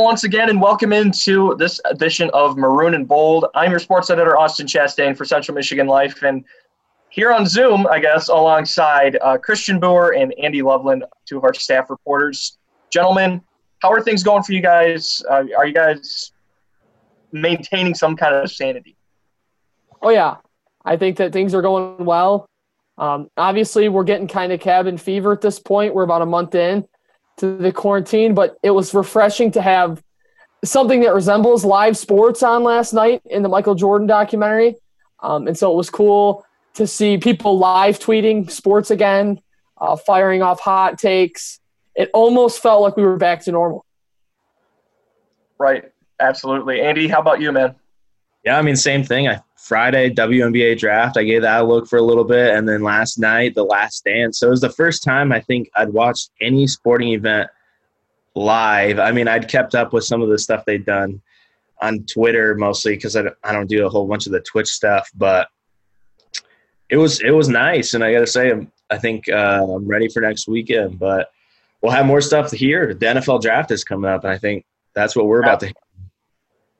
Once again, and welcome into this edition of Maroon and Bold. I'm your sports editor, Austin Chastain for Central Michigan Life, and here on Zoom, I guess, alongside uh, Christian Boer and Andy Loveland, two of our staff reporters. Gentlemen, how are things going for you guys? Uh, are you guys maintaining some kind of sanity? Oh yeah, I think that things are going well. Um, obviously, we're getting kind of cabin fever at this point. We're about a month in to the quarantine, but it was refreshing to have something that resembles live sports on last night in the Michael Jordan documentary. Um, and so it was cool to see people live tweeting sports again, uh, firing off hot takes. It almost felt like we were back to normal. Right. Absolutely. Andy, how about you, man? Yeah, I mean, same thing. I Friday WNBA draft. I gave that a look for a little bit, and then last night the Last Dance. So it was the first time I think I'd watched any sporting event live. I mean, I'd kept up with some of the stuff they'd done on Twitter mostly because I, I don't do a whole bunch of the Twitch stuff, but it was it was nice, and I got to say, I'm, I think uh, I'm ready for next weekend. But we'll have more stuff here. The NFL draft is coming up, and I think that's what we're about to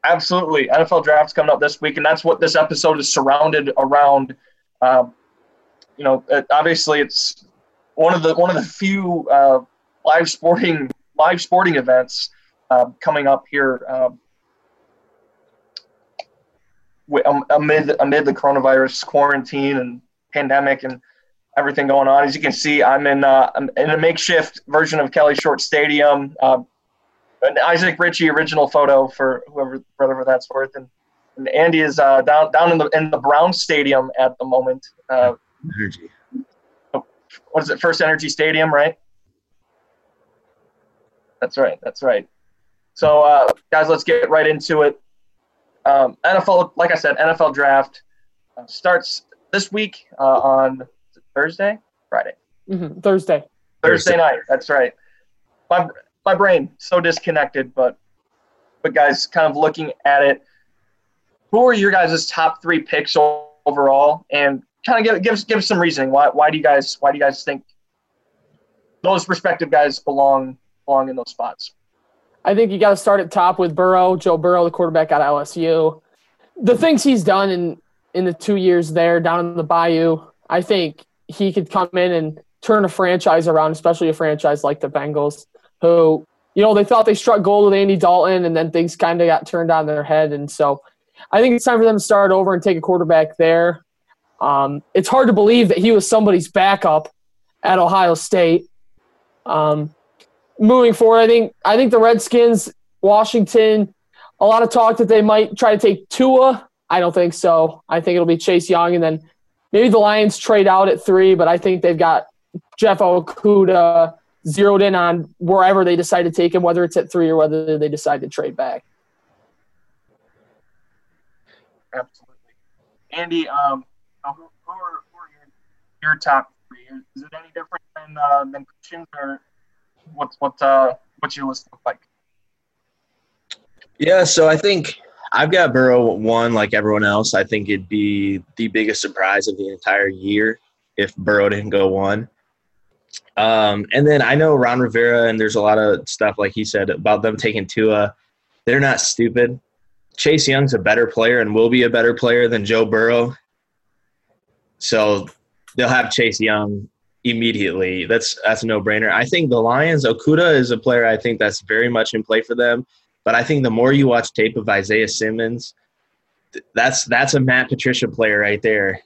Absolutely. NFL draft's coming up this week, and that's what this episode is surrounded around. Uh, you know, obviously, it's one of the one of the few uh, live sporting live sporting events uh, coming up here um, amid amid the coronavirus quarantine and pandemic and everything going on. As you can see, I'm in uh, I'm in a makeshift version of Kelly Short Stadium. An Isaac Ritchie original photo for whoever whatever that's worth, and, and Andy is uh, down down in the in the Brown Stadium at the moment. Uh, Energy. What is it? First Energy Stadium, right? That's right. That's right. So, uh, guys, let's get right into it. Um, NFL, like I said, NFL draft uh, starts this week uh, on Thursday, Friday. Mm-hmm. Thursday. Thursday night. That's right. My my brain so disconnected, but but guys, kind of looking at it, who are your guys' top three picks overall, and kind of give give give some reasoning. Why why do you guys why do you guys think those respective guys belong belong in those spots? I think you got to start at top with Burrow, Joe Burrow, the quarterback at LSU. The things he's done in in the two years there down in the Bayou, I think he could come in and turn a franchise around, especially a franchise like the Bengals who, you know, they thought they struck gold with Andy Dalton and then things kind of got turned on their head. And so I think it's time for them to start over and take a quarterback there. Um, it's hard to believe that he was somebody's backup at Ohio State. Um, moving forward, I think I think the Redskins, Washington, a lot of talk that they might try to take Tua. I don't think so. I think it'll be Chase Young, and then maybe the Lions trade out at three. But I think they've got Jeff Okudah zeroed in on wherever they decide to take him, whether it's at three or whether they decide to trade back. Absolutely. Andy, um, who, who, are, who are your, your, top three? Is it any different than, uh, than Christians or what's, what, uh, what's your list look like? Yeah, so I think I've got Burrow one like everyone else. I think it'd be the biggest surprise of the entire year if Burrow didn't go one. Um, and then I know Ron Rivera, and there's a lot of stuff like he said about them taking Tua. They're not stupid. Chase Young's a better player and will be a better player than Joe Burrow. So they'll have Chase Young immediately. That's that's a no brainer. I think the Lions, Okudah is a player I think that's very much in play for them. But I think the more you watch tape of Isaiah Simmons, that's that's a Matt Patricia player right there.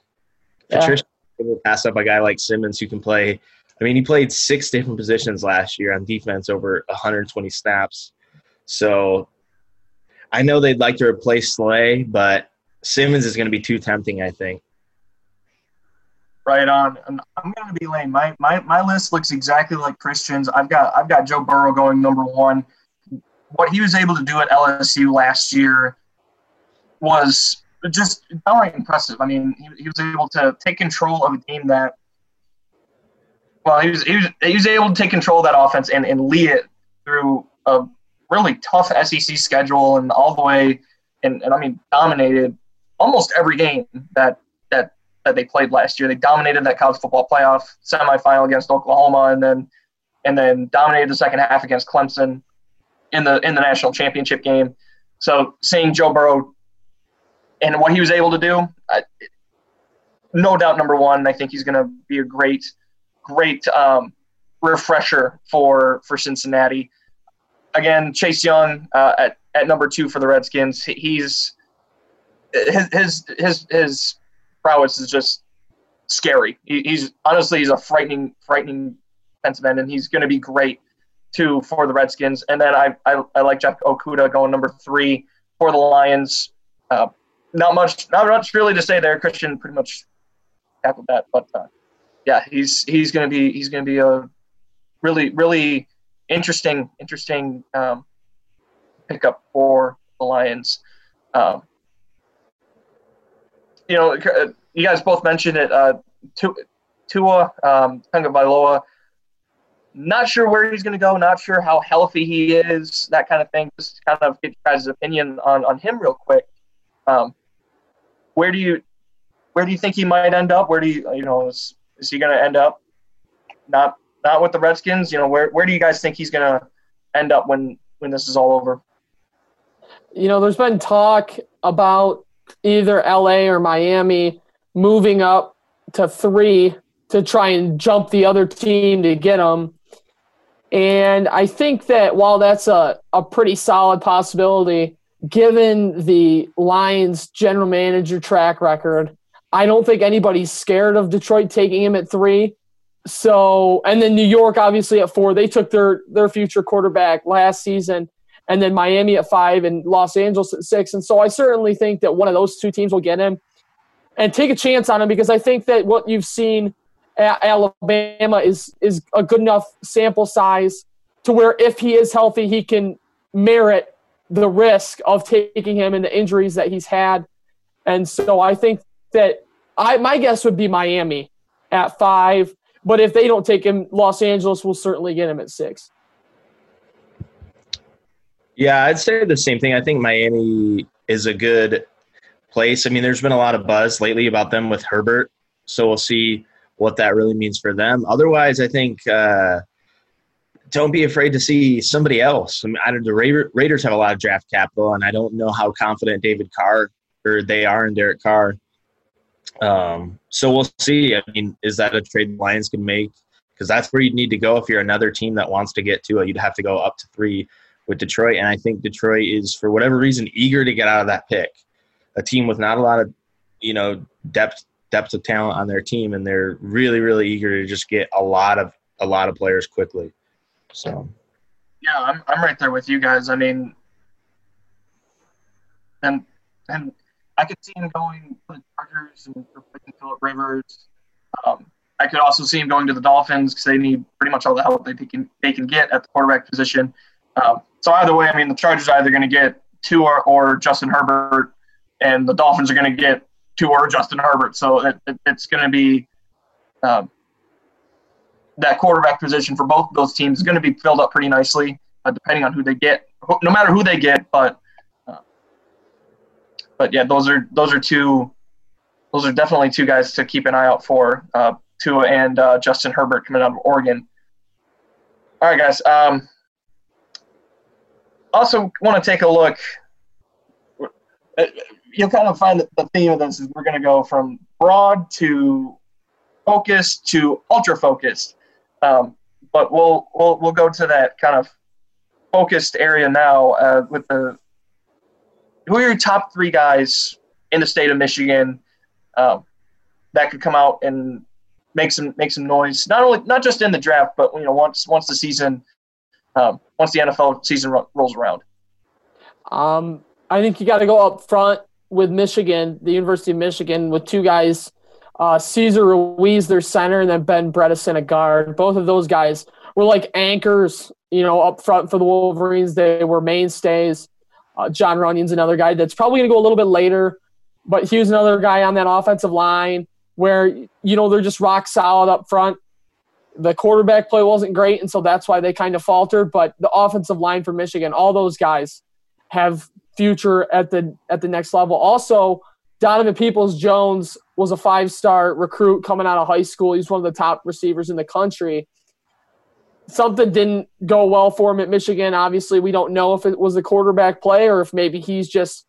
Yeah. Patricia will pass up a guy like Simmons who can play I mean, he played six different positions last year on defense over 120 snaps. So I know they'd like to replace Slay, but Simmons is going to be too tempting, I think. Right on. I'm going to be lame. My, my my list looks exactly like Christian's. I've got I've got Joe Burrow going number one. What he was able to do at LSU last year was just downright impressive. I mean, he, he was able to take control of a team that well, he was, he was he was able to take control of that offense and, and lead it through a really tough SEC schedule and all the way and, and I mean dominated almost every game that that that they played last year. They dominated that college football playoff semifinal against Oklahoma and then and then dominated the second half against Clemson. in the in the national championship game. So seeing Joe Burrow and what he was able to do, I, no doubt number one. I think he's going to be a great, great um, refresher for for Cincinnati. Again, Chase Young uh, at at number two for the Redskins. He's his his his, his prowess is just scary. He, he's honestly he's a frightening frightening defensive end, and he's going to be great too for the Redskins. And then I I, I like Jeff Okudah going number three for the Lions. Uh, not much not much really to say there. Christian pretty much tackled that, but uh, yeah, he's he's going to be he's going to be a really really interesting interesting um, pickup for the Lions. Um, you know, uh, you guys both mentioned it. Uh, Tua um, Tagovailoa. Not sure where he's going to go. Not sure how healthy he is. That kind of thing. Just kind of get your guys' opinion on on him real quick. Um, where do you where do you think he might end up? Where do you you know is, is he going to end up? Not not with the Redskins. You know where where do you guys think he's going to end up when when this is all over? You know, there's been talk about either LA or Miami moving up to three to try and jump the other team to get him. And I think that while that's a, a pretty solid possibility, given the Lions general manager track record, I don't think anybody's scared of Detroit taking him at three. So, and then New York obviously at four. They took their their future quarterback last season, and then Miami at five and Los Angeles at six. And so, I certainly think that one of those two teams will get him and take a chance on him because I think that what you've seen at Alabama is is a good enough sample size to where if he is healthy, he can merit the risk of taking him and the injuries that he's had. And so I think that I my guess would be Miami at five, but if they don't take him, Los Angeles will certainly get him at six. Yeah, I'd say the same thing. I think Miami is a good place. I mean, there's been a lot of buzz lately about them with Herbert, so we'll see what that really means for them. Otherwise, I think uh, don't be afraid to see somebody else. I mean, I the Raiders have a lot of draft capital, and I don't know how confident David Carr or they are in Derek Carr. Um, so we'll see. I mean, is that a trade Lions can make? Because that's where you'd need to go if you're another team that wants to get to it. You'd have to go up to three with Detroit, and I think Detroit is, for whatever reason, eager to get out of that pick a team with not a lot of you know depth depth of talent on their team, and they're really really eager to just get a lot of a lot of players quickly. So. Yeah, I'm I'm right there with you guys. I mean, and and I could see him going to the Chargers and replacing Philip Rivers. Um, I could also see him going to the Dolphins because they need pretty much all the help they can they can get at the quarterback position. Um, so either way, I mean, the Chargers are either going to get Tua or Justin Herbert and the Dolphins are going to get Tua or Justin Herbert. So it, it, it's going to be um, that quarterback position for both of those teams is going to be filled up pretty nicely, uh, depending on who they get. No matter who they get, but but yeah, those are those are two. Those are definitely two guys to keep an eye out for. Uh, Tua and uh, Justin Herbert coming out of Oregon. All right, guys. Um, also, want to take a look you'll kind of find that the theme of this is we're going to go from broad to focused to ultra focused. Um, but we'll we'll we'll go to that kind of focused area now uh, with the who are your top three guys in the state of Michigan um, that could come out and make some make some noise not only not just in the draft but you know once once the season um, once the NFL season ro- rolls around. Um, I think you got to go up front with Michigan, the University of Michigan, with two guys, uh, Cesar Ruiz, their center, and then Ben Bredeson, a guard. Both of those guys were like anchors, you know, up front for the Wolverines. They were mainstays. Uh, Jon Runyan's another guy that's probably going to go a little bit later, but he was another guy on that offensive line where, you know, they're just rock solid up front. The quarterback play wasn't great, and so that's why they kind of faltered. But the offensive line for Michigan, all those guys have future at the at the next level. Also, Donovan Peoples Jones was a five star recruit coming out of high school. He's one of the top receivers in the country. Something didn't go well for him at Michigan. Obviously, we don't know if it was the quarterback play or if maybe he's just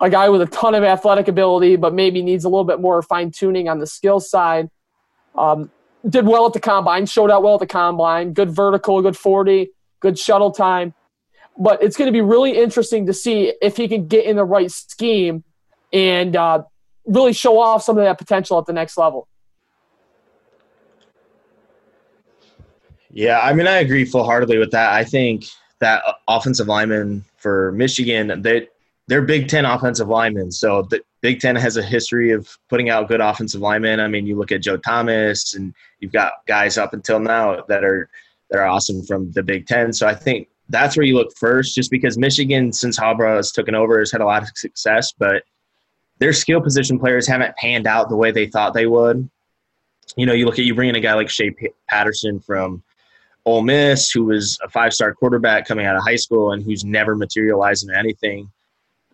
a guy with a ton of athletic ability, but maybe needs a little bit more fine tuning on the skill side. Um, did well at the combine, showed out well at the combine, good vertical, good 40, good shuttle time. But it's going to be really interesting to see if he can get in the right scheme and uh, really show off some of that potential at the next level. Yeah, I mean, I agree full heartedly with that. I think that offensive lineman for Michigan, they they're Big Ten offensive linemen. So the Big Ten has a history of putting out good offensive linemen. I mean, you look at Joe Thomas, and you've got guys up until now that are that are awesome from the Big Ten. So I think that's where you look first, just because Michigan, since Harbaugh has taken over, has had a lot of success, but their skill position players haven't panned out the way they thought they would. You know, you look at you bring in a guy like Shea Patterson from Ole Miss, who was a five-star quarterback coming out of high school and who's never materialized in anything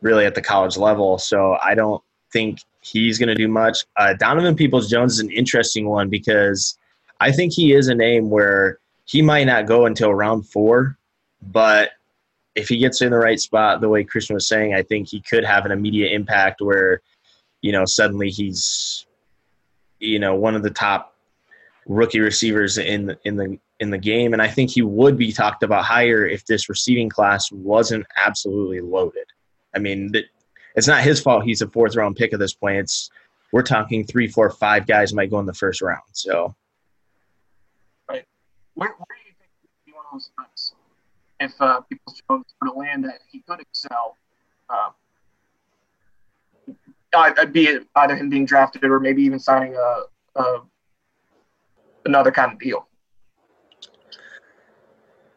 really at the college level. So I don't think he's going to do much. Uh, Donovan Peoples Jones is an interesting one because I think he is a name where he might not go until round four, but if he gets in the right spot, the way Christian was saying, I think he could have an immediate impact where, you know, suddenly he's, you know, one of the top rookie receivers in the, in the in the game, and I think he would be talked about higher if this receiving class wasn't absolutely loaded. I mean, it's not his fault. He's a fourth round pick at this point. It's we're talking three, four, five guys might go in the first round. So, right, where, where do you think would be one of those spots if uh, people chose for the land that he could excel? Uh, I'd be either him being drafted or maybe even signing a, a another kind of deal.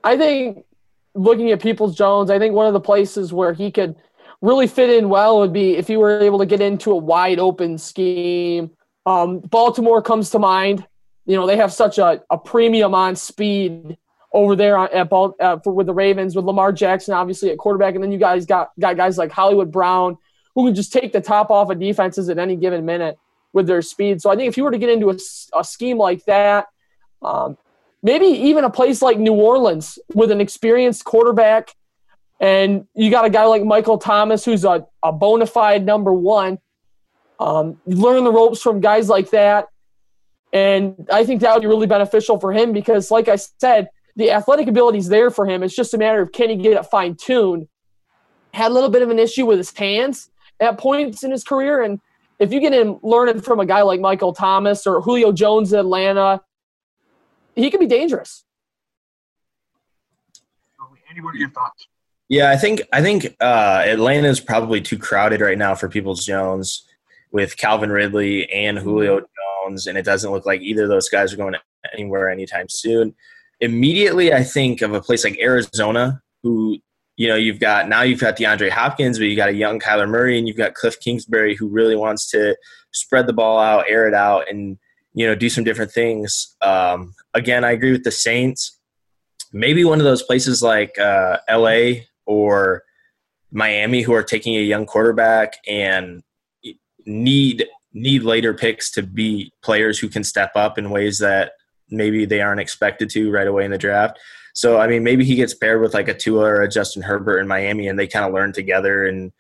I think looking at Peoples Jones, I think one of the places where he could really fit in well would be if he were able to get into a wide open scheme. Um, Baltimore comes to mind. You know, they have such a, a premium on speed over there at Ball, uh, for, with the Ravens, with Lamar Jackson obviously at quarterback, and then you guys got got guys like Hollywood Brown who can just take the top off of defenses at any given minute with their speed. So I think if you were to get into a, a scheme like that, um, maybe even a place like New Orleans with an experienced quarterback, and you got a guy like Michael Thomas who's a, a bona fide number one. Um, you learn the ropes from guys like that. And I think that would be really beneficial for him because, like I said, the athletic ability is there for him. It's just a matter of can he get it fine tuned. Had a little bit of an issue with his hands at points in his career. And if you get him learning from a guy like Michael Thomas or Julio Jones in Atlanta, he could be dangerous. Andy, what are your thoughts? Yeah, I think I think uh, Atlanta is probably too crowded right now for Peoples Jones with Calvin Ridley and Julio Jones, and it doesn't look like either of those guys are going anywhere anytime soon. Immediately, I think of a place like Arizona, who you know you've got now you've got DeAndre Hopkins, but you got a young Kyler Murray, and you've got Cliff Kingsbury, who really wants to spread the ball out, air it out, and you know do some different things. Um, again, I agree with the Saints. Maybe one of those places like uh, L.A. or Miami, who are taking a young quarterback and need need later picks to be players who can step up in ways that maybe they aren't expected to right away in the draft. So I mean, maybe he gets paired with like a Tua or a Justin Herbert in Miami, and they kind of learn together. And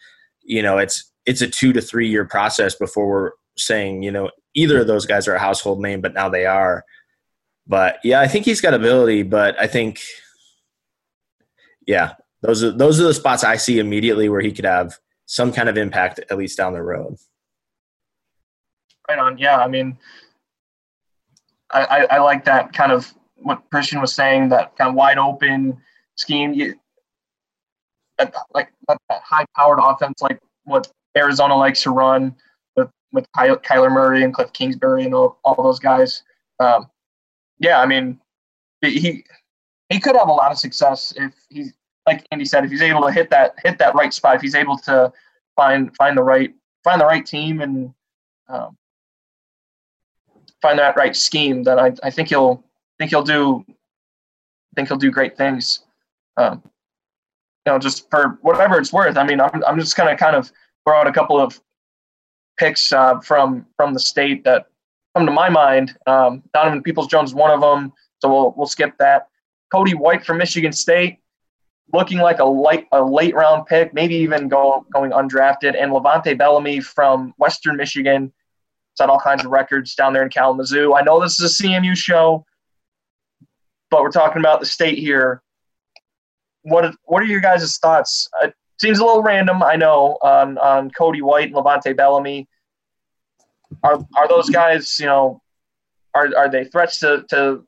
you know, it's it's a two to three year process before we're saying you know either of those guys are a household name, but now they are. But yeah, I think he's got ability, but I think yeah, those are those are the spots I see immediately where he could have some kind of impact at least down the road. Right on. Yeah, I mean, I, I, I like that kind of what Christian was saying, that kind of wide open scheme. You, that, like that, that high powered offense, like what Arizona likes to run with Kyler Murray and Cliff Kingsbury and all, all those guys. Um, yeah, I mean, he he could have a lot of success if he's like Andy said, if he's able to hit that hit that right spot, if he's able to find find the right find the right team and um, find that right scheme, then I, I think he'll think he'll do think he'll do great things. Um, you know, just for whatever it's worth. I mean, I'm I'm just gonna kind of throw out a couple of picks uh, from from the state that come to my mind. Um, Donovan Peoples Jones is one of them, so we'll we'll skip that. Cody White from Michigan State, looking like a late a late round pick, maybe even go going undrafted, and LeVante Bellamy from Western Michigan set all kinds of records down there in Kalamazoo. I know this is a CMU show, but we're talking about the state here. What what are your guys' thoughts? It seems a little random, I know, on on Cody White and LeVante Bellamy. Are are those guys, you know, are are they threats to to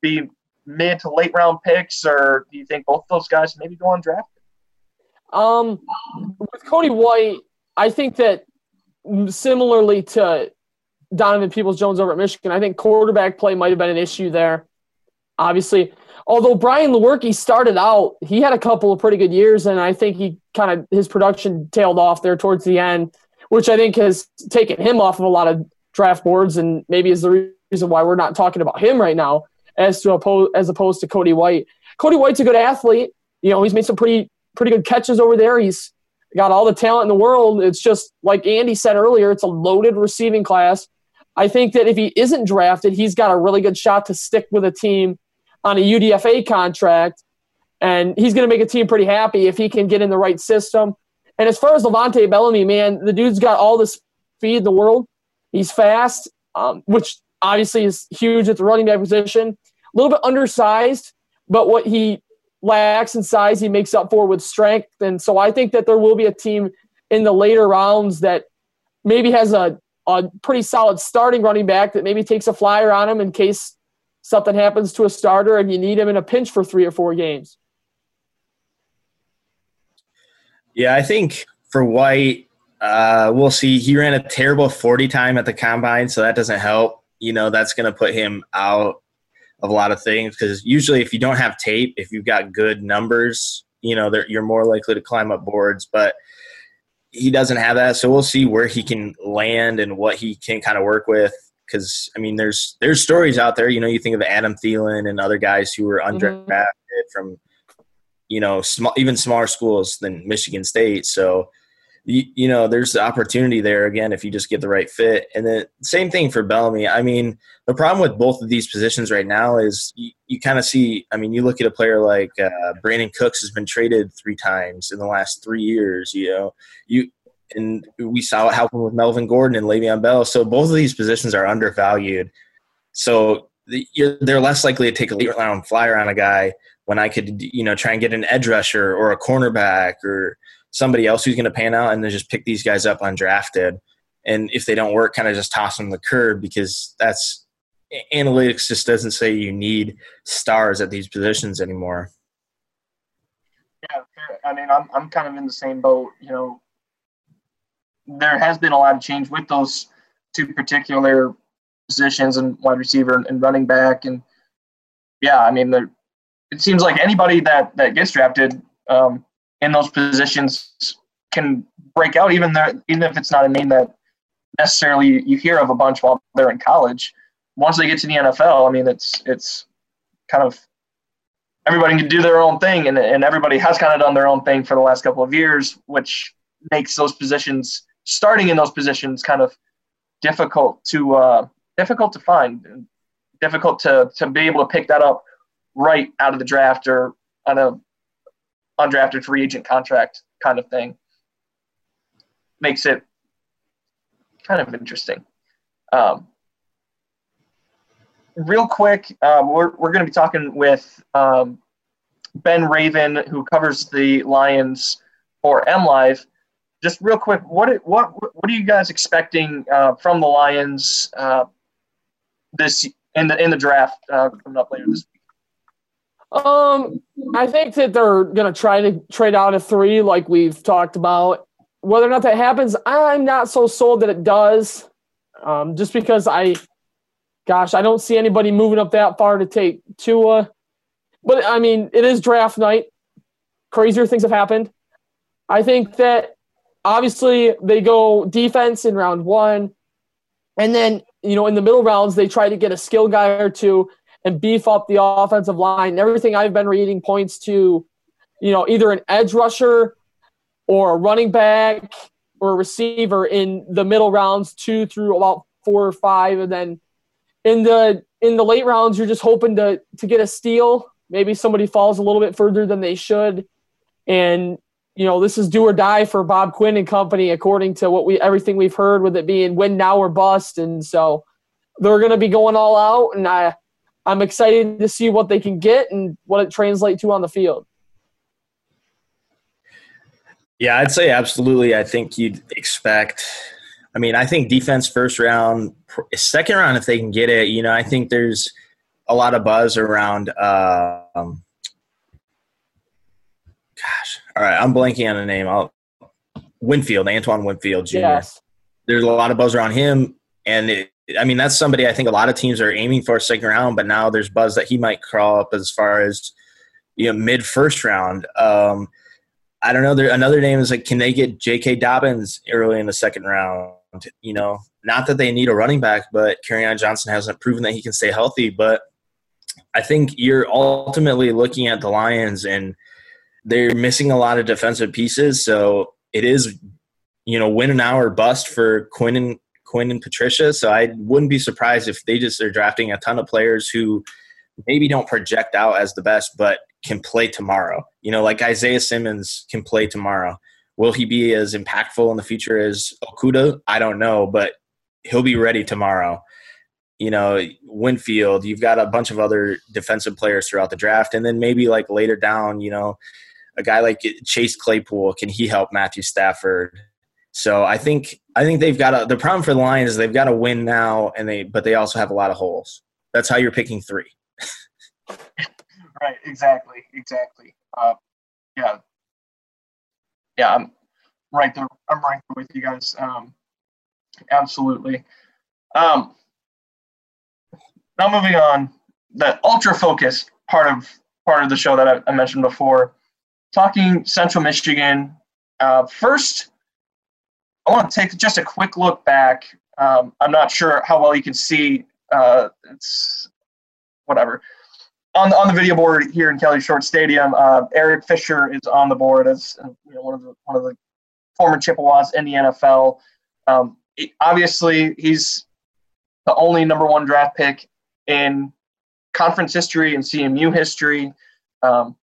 be mid to late round picks, or do you think both of those guys maybe go undrafted? Um, with Cody White, I think that similarly to Donovan Peoples Jones over at Michigan, I think quarterback play might have been an issue there. Obviously, although Brian Lewerke started out, he had a couple of pretty good years, and I think he kind of his production tailed off there towards the end, which I think has taken him off of a lot of draft boards, and maybe is the reason why we're not talking about him right now as to oppose, as opposed to Cody White. Cody White's a good athlete. You know, he's made some pretty pretty good catches over there. He's got all the talent in the world. It's just like Andy said earlier, it's a loaded receiving class. I think that if he isn't drafted, he's got a really good shot to stick with a team on a UDFA contract, and he's going to make a team pretty happy if he can get in the right system. And as far as LeVante Bellamy, man, the dude's got all the speed in the world. He's fast, um, which obviously is huge at the running back position. A little bit undersized, but what he lacks in size, he makes up for with strength. And so I think that there will be a team in the later rounds that maybe has a, a pretty solid starting running back that maybe takes a flyer on him in case something happens to a starter and you need him in a pinch for three or four games. Yeah, I think for White, uh, we'll see. He ran a terrible 40 time at the combine, so that doesn't help you know that's going to put him out of a lot of things because usually if you don't have tape, if you've got good numbers, you know you're more likely to climb up boards. But he doesn't have that, so we'll see where he can land and what he can kind of work with. Because I mean, there's there's stories out there. You know, you think of Adam Thielen and other guys who were mm-hmm. undrafted mm-hmm. from you know small, even smaller schools than Michigan State. So you, you know, there's the opportunity there again if you just get the right fit. And then same thing for Bellamy. I mean, the problem with both of these positions right now is you, you kind of see. I mean, you look at a player like uh, Brandin Cooks has been traded three times in the last three years. You know, you and we saw it happen with Melvin Gordon and Le'Veon Bell. So both of these positions are undervalued. So they're less likely to take a late round flyer on a guy when I could, you know, try and get an edge rusher or a cornerback or somebody else who's going to pan out and then just pick these guys up undrafted. And if they don't work, kind of just toss them the curb because that's analytics just doesn't say you need stars at these positions anymore. Yeah, I mean, I'm I'm kind of in the same boat. You know, there has been a lot of change with those two particular positions and wide receiver and running back, and yeah, I mean, it seems like anybody that that gets drafted um, in those positions can break out, even there, even if it's not a name that necessarily you hear of a bunch while they're in college. Once they get to the NFL, I mean, it's it's kind of everybody can do their own thing, and and everybody has kind of done their own thing for the last couple of years, which makes those positions starting in those positions kind of difficult to uh, difficult to find, difficult to to be able to pick that up right out of the draft or on a undrafted free agent contract kind of thing. Makes it kind of interesting. Um, real quick, um, we're, we're going to be talking with um, Ben Raven, who covers the Lions for MLive. Just real quick, what what what are you guys expecting uh, from the Lions uh, this in the in the draft uh, coming up later this um, I think that they're gonna try to trade out a three, like we've talked about. Whether or not that happens, I'm not so sold that it does. Um, just because I, gosh, I don't see anybody moving up that far to take Tua. But I mean, it is draft night. Crazier things have happened. I think that obviously they go defense in round one, and then you know in the middle rounds they try to get a skill guy or two and beef up the offensive line. Everything I've been reading points to, you know, either an edge rusher or a running back or a receiver in the middle rounds, two through about four or five, and then in the in the late rounds, you're just hoping to to get a steal, maybe somebody falls a little bit further than they should, and you know this is do or die for Bob Quinn and company, according to what we everything we've heard, with it being win now or bust, and so they're going to be going all out, and I I'm excited to see what they can get and what it translates to on the field. Yeah, I'd say absolutely. I think you'd expect. I mean, I think defense first round, second round if they can get it. You know, I think there's a lot of buzz around. Um, gosh, all right, I'm blanking on the name. I'll, Winfield, Antoine Winfield Jr. Yes. There's a lot of buzz around him, and it, I mean that's somebody I think a lot of teams are aiming for second round, but now there's buzz that he might crawl up as far as you know mid first round. Um, I don't know. There, another name is like, can they get J.K. Dobbins early in the second round? You know, not that they need a running back, but Kerryon Johnson hasn't proven that he can stay healthy. But I think you're ultimately looking at the Lions, and they're missing a lot of defensive pieces. So it is, you know, win an hour bust for Quinn and Quinn and Patricia. So I wouldn't be surprised if they just are drafting a ton of players who maybe don't project out as the best, but can play tomorrow. You know, like Isaiah Simmons can play tomorrow. Will he be as impactful in the future as Okudah? I don't know, but he'll be ready tomorrow. You know, Winfield, you've got a bunch of other defensive players throughout the draft. And then maybe like later down, you know, a guy like Chase Claypool, can he help Matthew Stafford? So I think I think they've got a the problem for the Lions is they've got to win now and they but they also have a lot of holes. That's how you're picking three. right, exactly, exactly. Uh, yeah, yeah, I'm right there. I'm right there with you guys. Um, absolutely. Um, now moving on, the ultra focus part of part of the show that I, I mentioned before, talking Central Michigan. Uh, first, I want to take just a quick look back. Um, I'm not sure how well you can see. Uh, it's whatever on the, on the video board here in Kelly Short Stadium, uh, Eric Fisher is on the board as you know, one of the one of the former Chippewas in the NFL. Um, it, obviously, he's the only number one draft pick in conference history and CMU history. Um,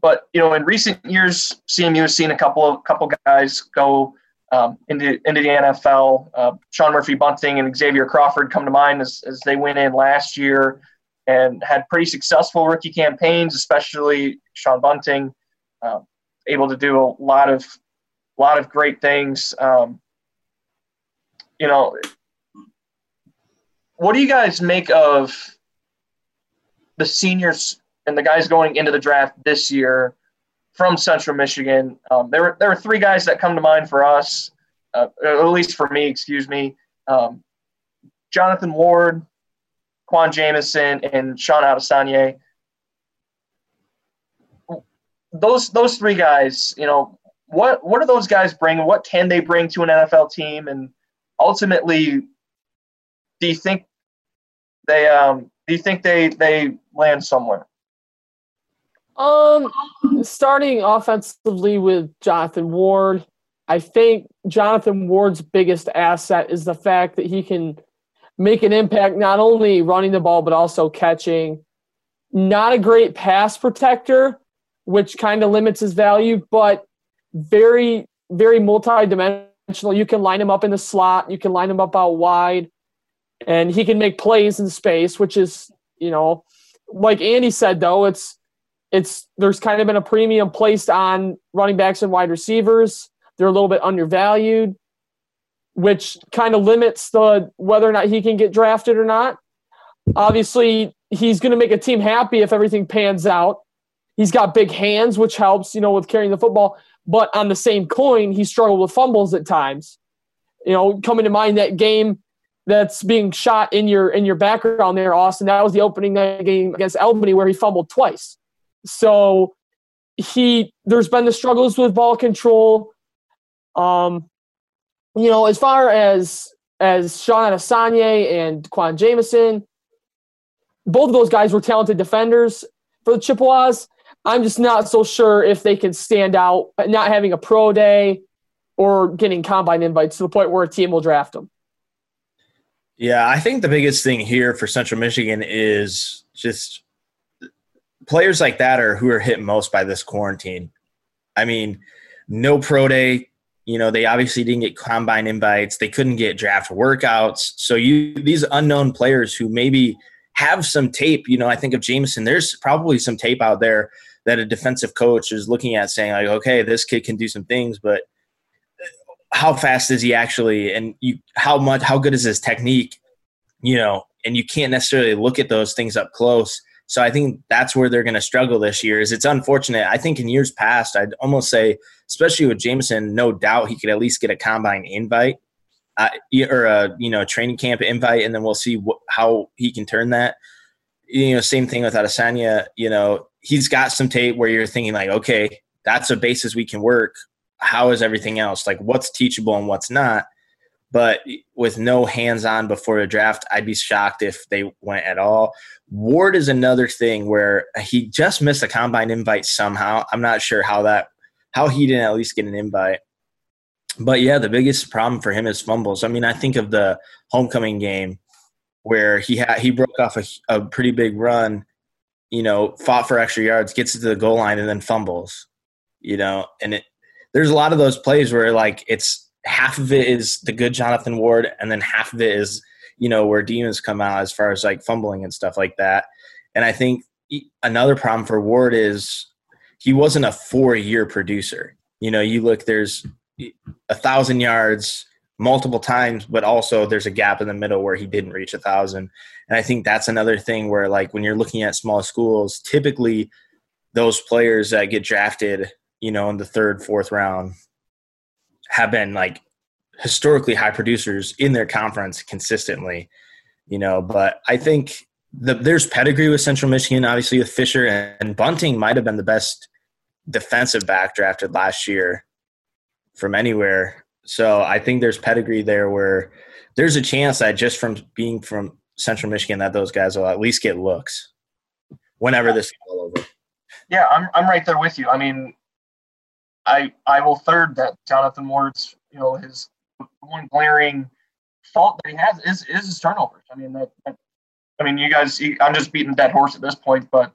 but you know, in recent years, CMU has seen a couple of couple guys go um, into into the NFL. Uh, Sean Murphy Bunting and Xavier Crawford come to mind as, as they went in last year and had pretty successful rookie campaigns, especially Sean Bunting, uh, able to do a lot of lot of great things. Um, you know, what do you guys make of the seniors and the guys going into the draft this year from Central Michigan? Um, there, were, there were three guys that come to mind for us, uh, at least for me, excuse me. Um, Jonathan Ward, Quan Jamison and Sean Adesanya. Those those three guys, you know, what what do those guys bring? What can they bring to an NFL team? And ultimately, do you think they um do you think they they land somewhere? Um, starting offensively with Jonathan Ward, I think Jonathan Ward's biggest asset is the fact that he can make an impact not only running the ball but also catching. Not a great pass protector, which kind of limits his value, but very, very multi-dimensional. You can line him up in the slot, you can line him up out wide, and he can make plays in space, which is, you know, like Andy said though, it's it's there's kind of been a premium placed on running backs and wide receivers. They're a little bit undervalued which kind of limits the whether or not he can get drafted or not. Obviously, he's going to make a team happy if everything pans out. He's got big hands, which helps, you know, with carrying the football. But on the same coin, he struggled with fumbles at times. You know, coming to mind that game that's being shot in your in your background there, Austin. That was the opening night game against Albany where he fumbled twice. So he there's been the struggles with ball control. Um, you know, as far as as Sean Adesanya and Quan Jamison, both of those guys were talented defenders for the Chippewas. I'm just not so sure if they can stand out, not having a pro day or getting combine invites to the point where a team will draft them. Yeah, I think the biggest thing here for Central Michigan is just players like that are who are hit most by this quarantine. I mean, no pro day. You know, they obviously didn't get combine invites. They couldn't get draft workouts. So you these unknown players who maybe have some tape. You know, I think of Jamison. There's probably some tape out there that a defensive coach is looking at, saying like, okay, this kid can do some things, but how fast is he actually, and you how much how good is his technique? You know, and you can't necessarily look at those things up close. So I think that's where they're going to struggle this year. Is it's unfortunate. I think in years past, I'd almost say, especially with Jamison, no doubt he could at least get a combine invite uh, or a you know training camp invite, and then we'll see wh- how he can turn that. You know, same thing with Adesanya. You know, he's got some tape where you're thinking like, okay, that's a basis we can work. How is everything else? Like, what's teachable and what's not? But with no hands on before the draft, I'd be shocked if they went at all. Ward is another thing where he just missed a combine invite somehow. I'm not sure how that how he didn't at least get an invite. But yeah, the biggest problem for him is fumbles. I mean, I think of the homecoming game where he had he broke off a, a pretty big run, you know, fought for extra yards, gets to the goal line, and then fumbles. You know, and it there's a lot of those plays where like it's half of it is the good Jonathan Ward, and then half of it is you know where demons come out as far as like fumbling and stuff like that. And I think another problem for Ward is he wasn't a four year producer. You know, you look there's a thousand yards multiple times, but also there's a gap in the middle where he didn't reach a thousand. And I think that's another thing where like when you're looking at small schools, typically those players that get drafted, you know, in the third, fourth round have been like historically high producers in their conference consistently, you know, but I think the, there's pedigree with Central Michigan, obviously with Fisher and Bunting might have been the best defensive back drafted last year from anywhere. So I think there's pedigree there where there's a chance that just from being from Central Michigan that those guys will at least get looks whenever this is all over. Yeah, I'm I'm right there with you. I mean, I I will third that Jonathan Ward's you know his one glaring fault that he has is is his turnovers. I mean that, that I mean you guys I'm just beating dead horse at this point, but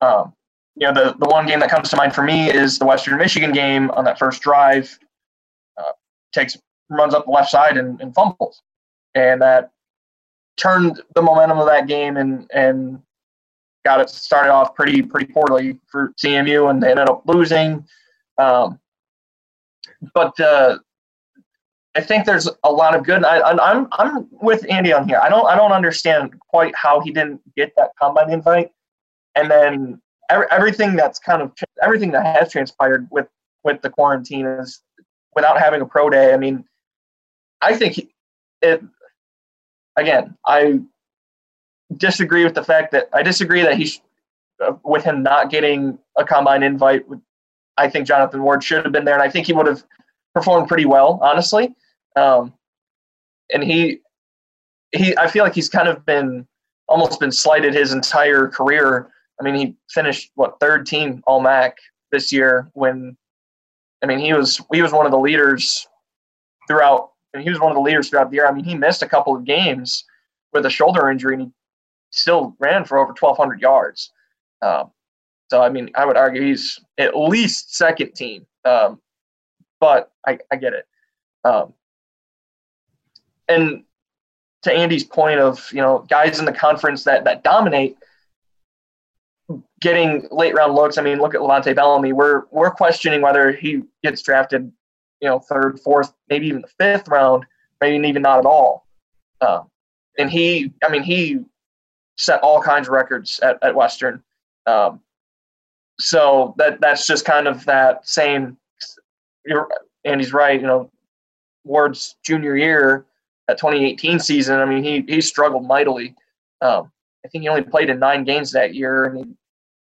um, you know the the one game that comes to mind for me is the Western Michigan game on that first drive takes runs up the left side and, and fumbles, and that turned the momentum of that game and and got it started off pretty pretty poorly for CMU, and they ended up losing. Um, but uh, I think there's a lot of good. I, I'm I'm with Andy on here. I don't I don't understand quite how he didn't get that combine invite, and then every, everything that's kind of everything that has transpired with with the quarantine is without having a pro day. I mean, I think it. Again, I disagree with the fact that I disagree that he, uh, with him not getting a combine invite. I think Jonathan Ward should have been there, and I think he would have performed pretty well, honestly. Um, and he, he, I feel like he's kind of been almost been slighted his entire career. I mean, he finished what third team All MAC this year when I mean, he was he was one of the leaders throughout. And he was one of the leaders throughout the year. I mean, he missed a couple of games with a shoulder injury, and he still ran for over 1,200 yards. Um, so, I mean, I would argue he's at least second team. Um, but I, I get it. Um, and to Andy's point of you know guys in the conference that that dominate, getting late round looks. I mean, look at LeVante Bellamy. We're we're questioning whether he gets drafted, you know, third, fourth, maybe even the fifth round, maybe even not at all. Uh, and he, I mean, he set all kinds of records at, at Western. Um, so that that's just kind of that same. You're, Andy's right. You know, Ward's junior year, that 2018 season. I mean, he he struggled mightily. Um, I think he only played in nine games that year, and he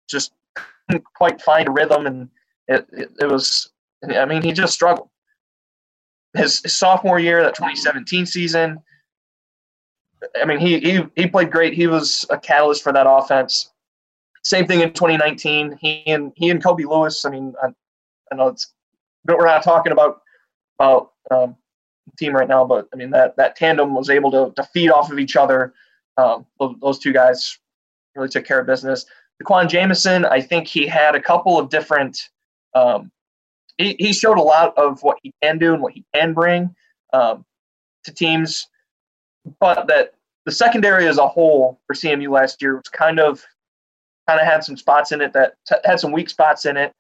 just couldn't quite find a rhythm, and it, it, it was. I mean, he just struggled. His, his, sophomore year, that 2017 season. I mean, he, he he played great. He was a catalyst for that offense. Same thing in 2019. He and he and Kobe Lewis. I mean, I, I know it's but we're not talking about about um, team right now, but I mean that that tandem was able to, to feed off of each other. Um, those, those two guys really took care of business D'Quan Jamison, I think he had a couple of different. Um, he, he showed a lot of what he can do and what he can bring um, to teams, but that the secondary as a whole for CMU last year was kind of kind of had some spots in it that t- had some weak spots in it.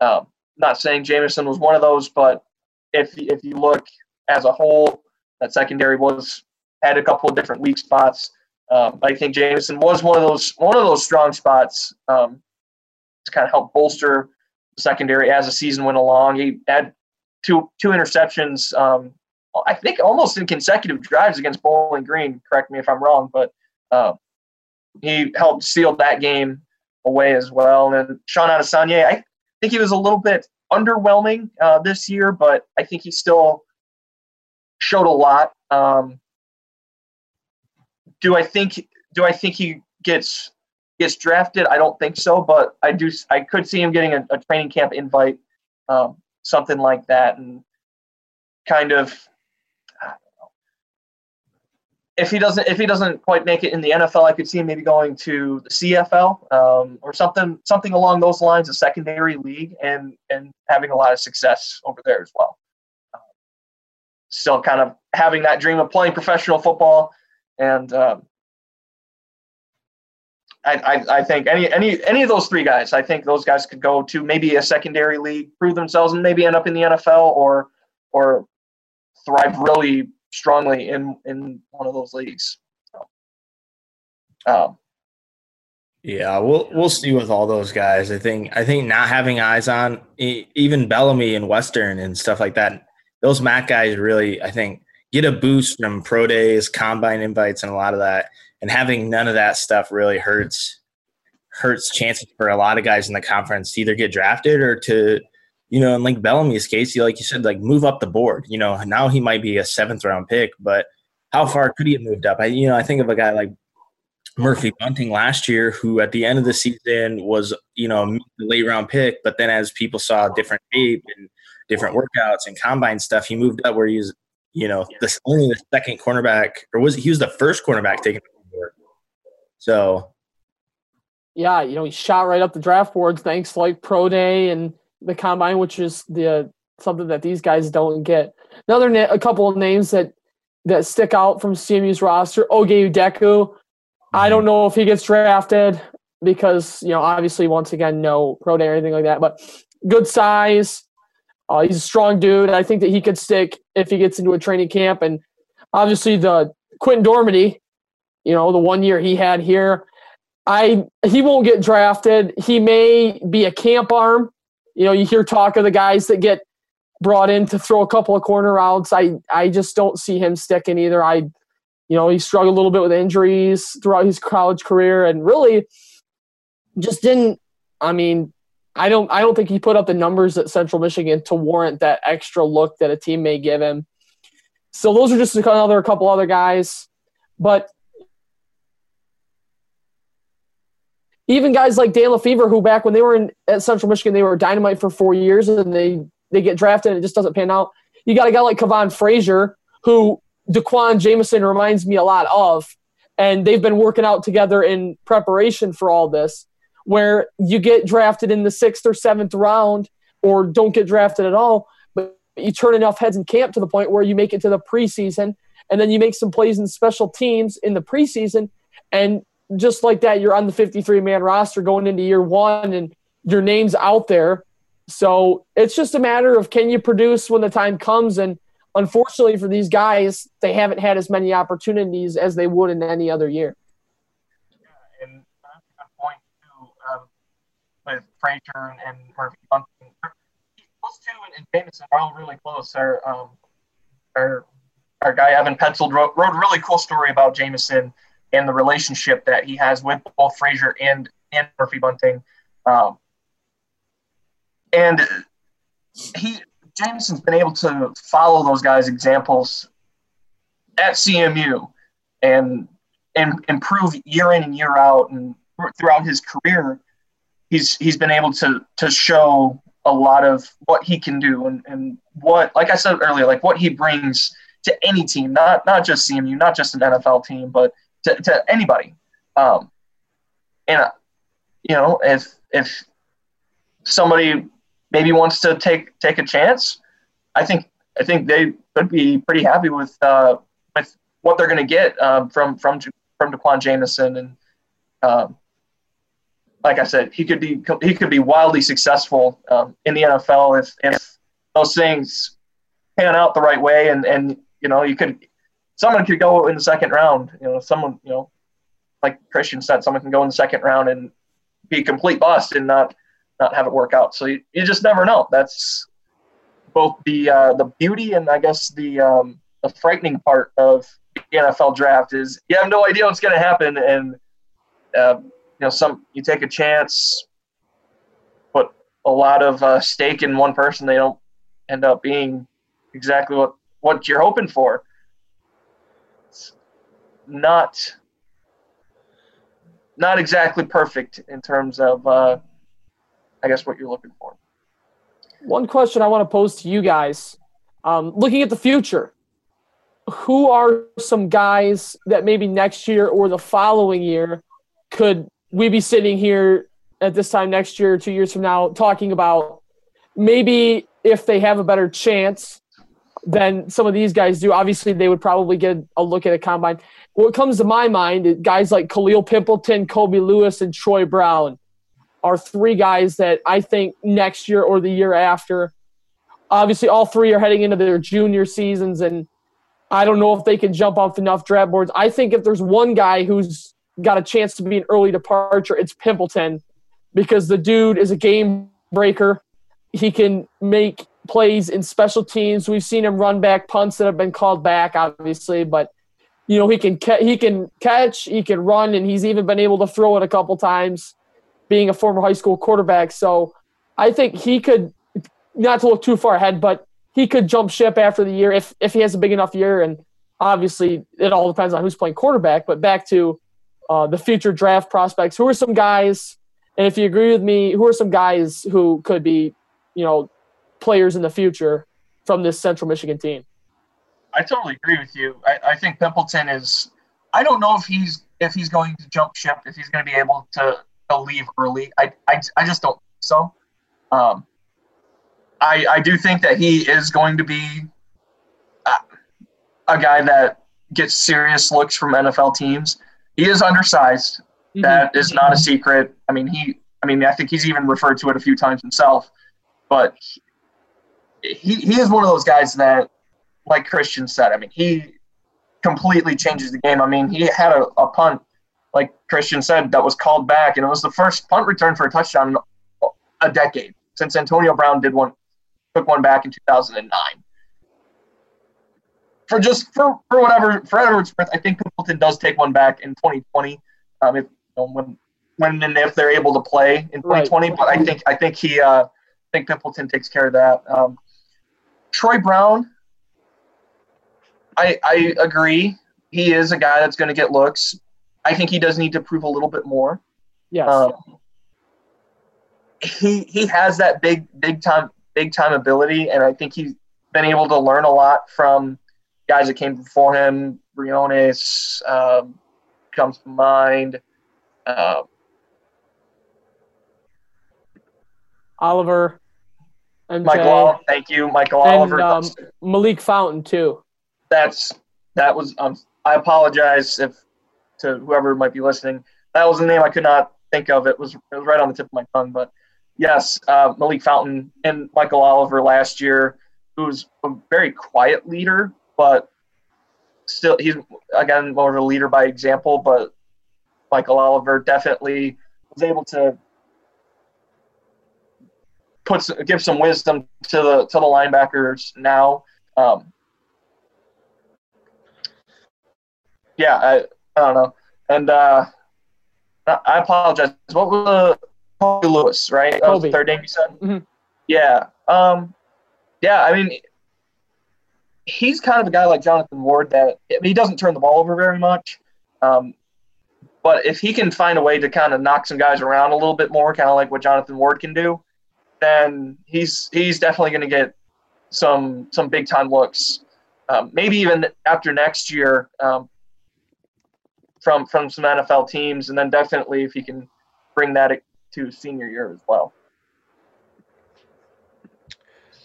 Um, not saying Jamison was one of those, but if if you look as a whole, that secondary was had a couple of different weak spots. Um, I think Jamison was one of those one of those strong spots um, to kind of help bolster the secondary as the season went along. He had two two interceptions. Um, I think almost in consecutive drives against Bowling Green. Correct me if I'm wrong, but uh, he helped seal that game away as well. And Sean Adesanya, I think he was a little bit underwhelming uh, this year, but I think he still showed a lot. Um, do I think do I think he gets gets drafted? I don't think so, but I do. I could see him getting a, a training camp invite, um, something like that, and kind of. If he doesn't, if he doesn't quite make it in the NFL, I could see him maybe going to the CFL um, or something, something along those lines, a secondary league, and and having a lot of success over there as well. still kind of having that dream of playing professional football and um, I, I, I, think any any any of those three guys, I think those guys could go to maybe a secondary league, prove themselves, and maybe end up in the NFL or or thrive really strongly in in one of those leagues. So, um, yeah, we'll we'll see with all those guys. I think I think not having eyes on even Bellamy and Western and stuff like that. Those MAC guys really, I think, get a boost from pro days, combine invites, and a lot of that. And having none of that stuff really hurts hurts chances for a lot of guys in the conference to either get drafted or to, you know, in like Bellamy's case, you like you said, like move up the board. You know, now he might be a seventh round pick, but how far could he have moved up? I, you know, I think of a guy like Murphy Bunting last year, who at the end of the season was, you know, late round pick, but then as people saw different tape and different workouts and combine stuff, he moved up where he's you know, this only the second cornerback, or was he was the first cornerback taken. So, yeah, you know, he shot right up the draft boards thanks like pro day and the combine, which is the something that these guys don't get. Another na- a couple of names that that stick out from CMU's roster: Oge Udeku. I don't mm-hmm. know if he gets drafted because you know, obviously, once again, no pro day or anything like that, but good size, uh, he's a strong dude. I think that he could stick if he gets into a training camp. And obviously, the Quentin Dormady, you know, the one year he had here, I he won't get drafted. He may be a camp arm. You know, you hear talk of the guys that get brought in to throw a couple of corner routes. I I just don't see him sticking either. I, you know, he struggled a little bit with injuries throughout his college career, and really just didn't. I mean, I don't I don't think he put up the numbers at Central Michigan to warrant that extra look that a team may give him. So those are just another couple other guys, but even guys like Dan LeFevour, who back when they were in at Central Michigan, they were dynamite for four years, and they they get drafted and it just doesn't pan out. You got a guy like Kavon Frazier, who D'Quan Jamison reminds me a lot of, and they've been working out together in preparation for all this where you get drafted in the sixth or seventh round or don't get drafted at all, but you turn enough heads in camp to the point where you make it to the preseason and then you make some plays in special teams in the preseason and just like that you're on the 53 man roster going into year one and your name's out there so it's just a matter of can you produce when the time comes and unfortunately for these guys they haven't had as many opportunities as they would in any other year And another point too with Frazier and, Murphy Bunting. Those two and, Jamison are all really close. Our, um, our, our guy Evan Petzold wrote, wrote a really cool story about Jamison and the relationship that he has with both Frazier and, and Murphy Bunting. Um, and he Jamison's been able to follow those guys' examples at CMU and and improve year in and year out and throughout his career he's he's been able to to show a lot of what he can do and, and what like I said earlier, like what he brings to any team, not not just CMU, not just an NFL team, but to, to anybody. Um, and uh, you know, if if somebody maybe wants to take take a chance, I think I think they could be pretty happy with uh, with what they're going to get uh, from from from D'Quan Jamison and um, like I said, he could be he could be wildly successful um, in the NFL if if those things pan out the right way and and you know you could someone could go in the second round you know someone you know like Christian said someone can go in the second round and be a complete bust and not not have it work out so you, you just never know that's both the uh, the beauty and I guess the um, the frightening part of the NFL draft is you have no idea what's going to happen and uh, you know some you take a chance put a lot of uh, stake in one person they don't end up being exactly what what you're hoping for. Not not exactly perfect in terms of uh, I guess what you're looking for. One question I want to pose to you guys, um, looking at the future, who are some guys that maybe next year or the following year could we be sitting here at this time next year, two years from now, talking about maybe if they have a better chance than some of these guys do. Obviously, they would probably get a look at a combine. What comes to my mind, guys like Khalil Pimpleton, Kobe Lewis, and Troy Brown are three guys that I think next year or the year after. Obviously, all three are heading into their junior seasons, and I don't know if they can jump off enough draft boards. I think if there's one guy who's got a chance to be an early departure, it's Pimpleton because the dude is a game breaker he can make plays in special teams. We've seen him run back punts that have been called back, obviously, but you know he can ca- he can catch, he can run, and he's even been able to throw it a couple times, being a former high school quarterback. So I think he could, not to look too far ahead, but he could jump ship after the year if if he has a big enough year. And obviously, it all depends on who's playing quarterback. But back to uh, the future draft prospects. Who are some guys? And if you agree with me, who are some guys who could be you know, players in the future from this Central Michigan team. I totally agree with you. I, I think Pimpleton is. I don't know if he's if he's going to jump ship, if he's going to be able to, to leave early. I, I, I just don't think so. Um, I I do think that he is going to be a, a guy that gets serious looks from NFL teams. He is undersized. Mm-hmm. That is not a secret. I mean, he. I mean, I think he's even referred to it a few times himself but he, he is one of those guys that, like Christian said, I mean, he completely changes the game. I mean, he had a, a punt, like Christian said, that was called back, and it was the first punt return for a touchdown in a decade since Antonio Brown did one, took one back in 2009. For just for, for whatever for worth, I think Pimpleton does take one back in 2020. Um, if you know, when when and if they're able to play in 2020, right. but I think I think he uh, think Pimpleton takes care of that. Um, Troy Brown, I, I agree. He is a guy that's going to get looks. I think he does need to prove a little bit more. Yes. Um, he he has that big big time big time ability, and I think he's been able to learn a lot from guys that came before him. Briones um, comes to mind. Uh, Oliver. MJ, Michael, thank you, Michael and, Oliver. Um, Malik Fountain too. That's that was. Um, I apologize if to whoever might be listening. That was a name I could not think of. It was it was right on the tip of my tongue. But yes, uh, Malik Fountain and Michael Oliver last year, who was a very quiet leader, but still he's again more of a leader by example. But Michael Oliver definitely was able to puts give some wisdom to the to the linebackers now. Um, yeah, I, I don't know, and uh, I apologize. What was the Kobe Lewis, right? The third name you said. Mm-hmm. Yeah, um, yeah. I mean, he's kind of a guy like Jonathan Ward that I mean, he doesn't turn the ball over very much. Um, but if he can find a way to kind of knock some guys around a little bit more, kind of like what Jonathan Ward can do, then he's he's definitely going to get some some big time looks. Um, maybe even after next year um, from from some NFL teams, and then definitely if he can bring that to senior year as well.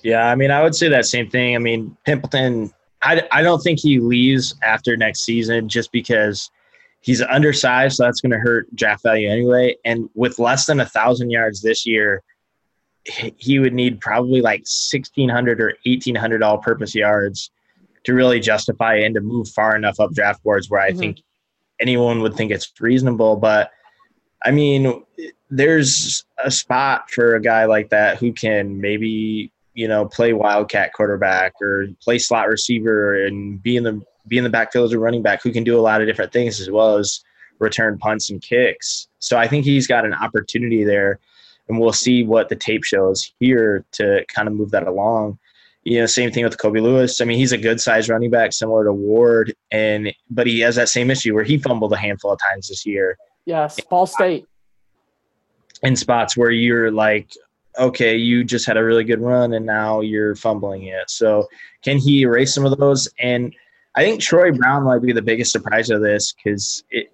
Yeah, I mean, I would say that same thing. I mean, Pimpleton, I, I don't think he leaves after next season just because he's undersized, so that's going to hurt draft value anyway. And with less than a thousand yards this year, he would need probably like sixteen hundred or eighteen hundred all-purpose yards to really justify and to move far enough up draft boards where I mm-hmm. think anyone would think it's reasonable. But I mean, there's a spot for a guy like that who can maybe you know play wildcat quarterback or play slot receiver and be in the be in the backfield as a running back who can do a lot of different things as well as return punts and kicks. So I think he's got an opportunity there, and we'll see what the tape shows here to kind of move that along. You know, same thing with Kobe Lewis. I mean, he's a good sized running back, similar to Ward, and but he has that same issue where he fumbled a handful of times this year. Yes, Ball State. In spots where you're like, okay, you just had a really good run and now you're fumbling it. So can he erase some of those? And I think Troy Brown might be the biggest surprise of this because it.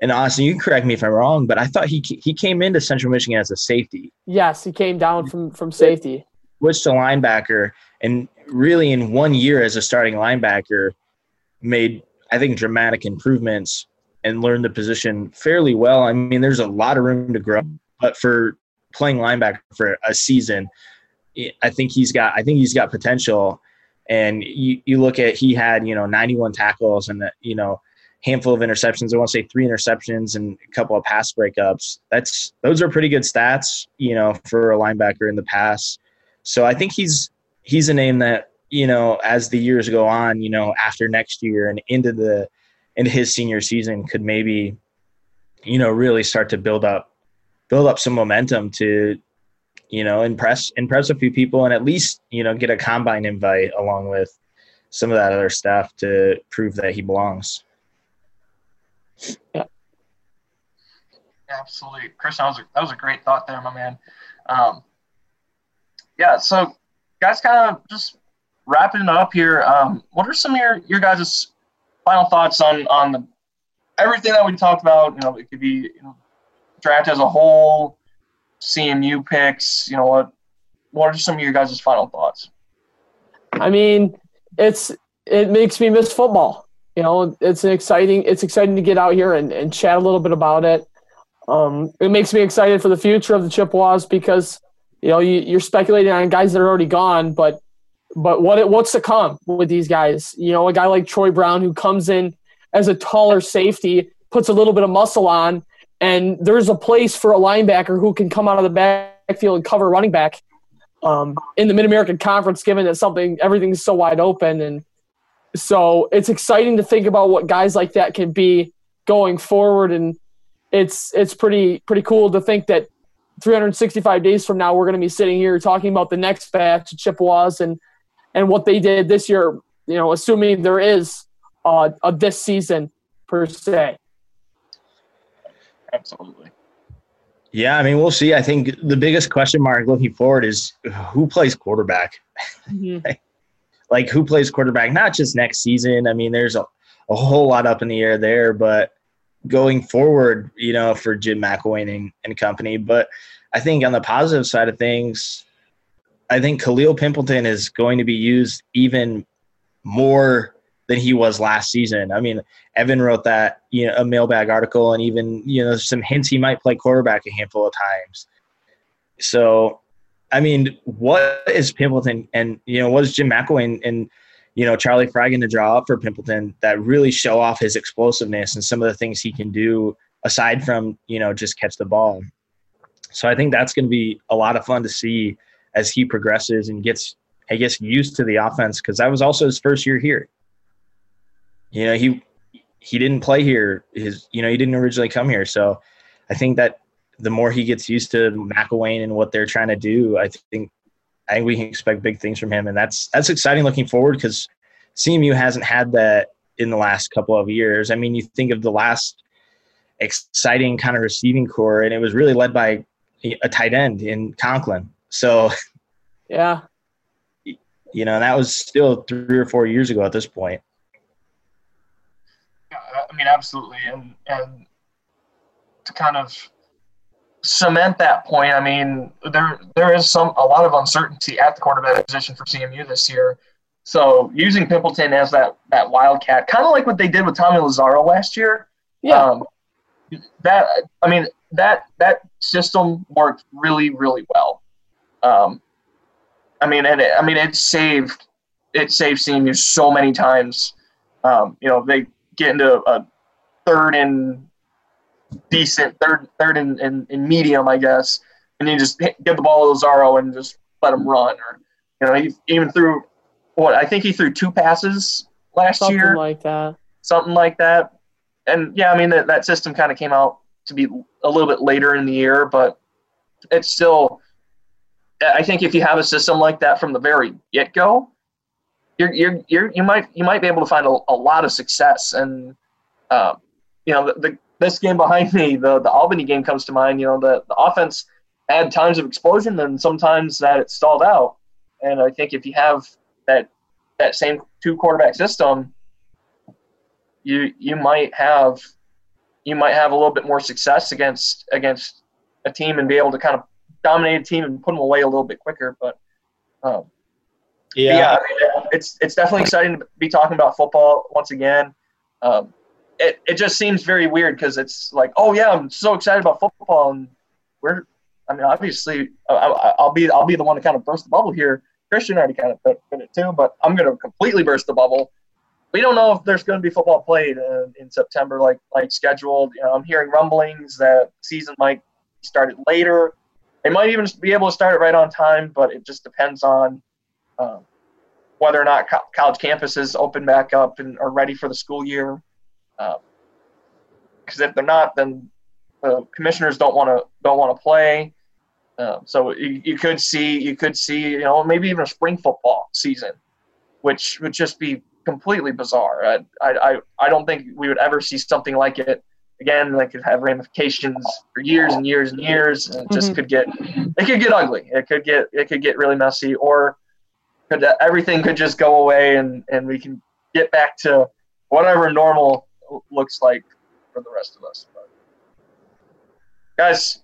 And Austin, you can correct me if I'm wrong, but I thought he he came into Central Michigan as a safety. Yes, he came down from from safety. Switched to linebacker, and really in one year as a starting linebacker, made I think dramatic improvements and learned the position fairly well. I mean, there's a lot of room to grow, but for playing linebacker for a season, I think he's got I think he's got potential. And you, you look at he had you know 91 tackles and you know handful of interceptions. I want to say three interceptions and a couple of pass breakups. That's those are pretty good stats, you know, for a linebacker in the past. So I think he's he's a name that you know as the years go on, you know, after next year and into the into his senior season could maybe you know really start to build up build up some momentum to you know, impress impress a few people and at least, you know, get a combine invite along with some of that other stuff to prove that he belongs. Yeah. Absolutely. Chris, that was a, that was a great thought there, my man. Um, yeah, so guys kind of just wrapping it up here. Um, what are some of your, your guys' final thoughts on on the everything that we talked about? You know, it could be you know, draft as a whole, CMU picks? You know what? What are some of your guys' final thoughts? I mean, it's it makes me miss football. You know, it's an exciting. It's exciting to get out here and, and chat a little bit about it. Um, it makes me excited for the future of the Chippewas because you know you, you're speculating on guys that are already gone, but but what what's to come with these guys? You know, a guy like Troy Brown who comes in as a taller safety, puts a little bit of muscle on, and there's a place for a linebacker who can come out of the backfield and cover running back um, in the Mid American Conference, given that something everything's so wide open. And so it's exciting to think about what guys like that can be going forward. And it's it's pretty pretty cool to think that 365 days from now we're going to be sitting here talking about the next batch of Chippewas and and what they did this year. You know, assuming there is uh, a this season per se absolutely. Yeah, I mean, we'll see. I think the biggest question mark looking forward is who plays quarterback. Mm-hmm. like, who plays quarterback? Not just next season. I mean, there's a, a whole lot up in the air there, but going forward, you know, for Jim McElwain and, and company. But I think on the positive side of things, I think Khalil Pimpleton is going to be used even more than he was last season. I mean, Evan wrote that you know a mailbag article, and even you know some hints he might play quarterback a handful of times. So, I mean, what is Pimpleton, and you know what is Jim McElwain and, and you know Charlie Fragan to draw up for Pimpleton that really show off his explosiveness and some of the things he can do aside from you know just catch the ball. So I think that's going to be a lot of fun to see as he progresses and gets I guess used to the offense because that was also his first year here you know, he he didn't play here. His you know, he didn't originally come here. So I think that the more he gets used to McElwain and what they're trying to do, I think I think we can expect big things from him, and that's that's exciting looking forward because CMU hasn't had that in the last couple of years. I mean, you think of the last exciting kind of receiving core, and it was really led by a tight end in Conklin. So, yeah, you know, that was still three or four years ago at this point. I mean, absolutely, and and to kind of cement that point, I mean, there there is some a lot of uncertainty at the quarterback position for CMU this year. So using Pimpleton as that that wildcat, kind of like what they did with Tommy Lazzaro last year. Yeah. Um, that I mean that that system worked really really well. Um, I mean, and it, I mean it saved it saved CMU so many times. Um, you know, they get into a third and decent, third third and, and, and medium, I guess, and you just hit, get the ball to Lazzaro and just let him run. Or you know, he even threw what I think he threw two passes last Something year, like that. something like that. And yeah, I mean that that system kind of came out to be a little bit later in the year, but it's still. I think if you have a system like that from the very get go, you're, you're, you're, you might you might be able to find a, a lot of success. And uh, you know, the, the, this game behind me, the the Albany game comes to mind. You know, the, the offense had times of explosion and sometimes that it stalled out. And I think if you have that that same two quarterback system, you you might have you might have a little bit more success against against a team and be able to kind of dominate a team and put them away a little bit quicker. But um, Yeah. yeah, I mean, it's it's definitely exciting to be talking about football once again. Um, it it just seems very weird because it's like, oh yeah, I'm so excited about football, and we're, I mean, obviously, I, I- I'll be I'll be the one to kind of burst the bubble here. Christian already kind of put, put it too, but I'm going to completely burst the bubble. We don't know if there's going to be football played uh, in September, like like scheduled. You know, I'm hearing rumblings that season might start it later. They might even be able to start it right on time, but it just depends on um, whether or not co- college campuses open back up and are ready for the school year. Because if they're not, then the commissioners don't want to don't want to play. Um, so you, you could see you could see you know maybe even a spring football season, which would just be completely bizarre. I I, I, don't think we would ever see something like it again. That could have ramifications for years and years and years, and it just Mhm. could get it could get ugly. It could get it could get really messy, or could everything could just go away and and we can get back to whatever normal looks like for the rest of us. But, guys,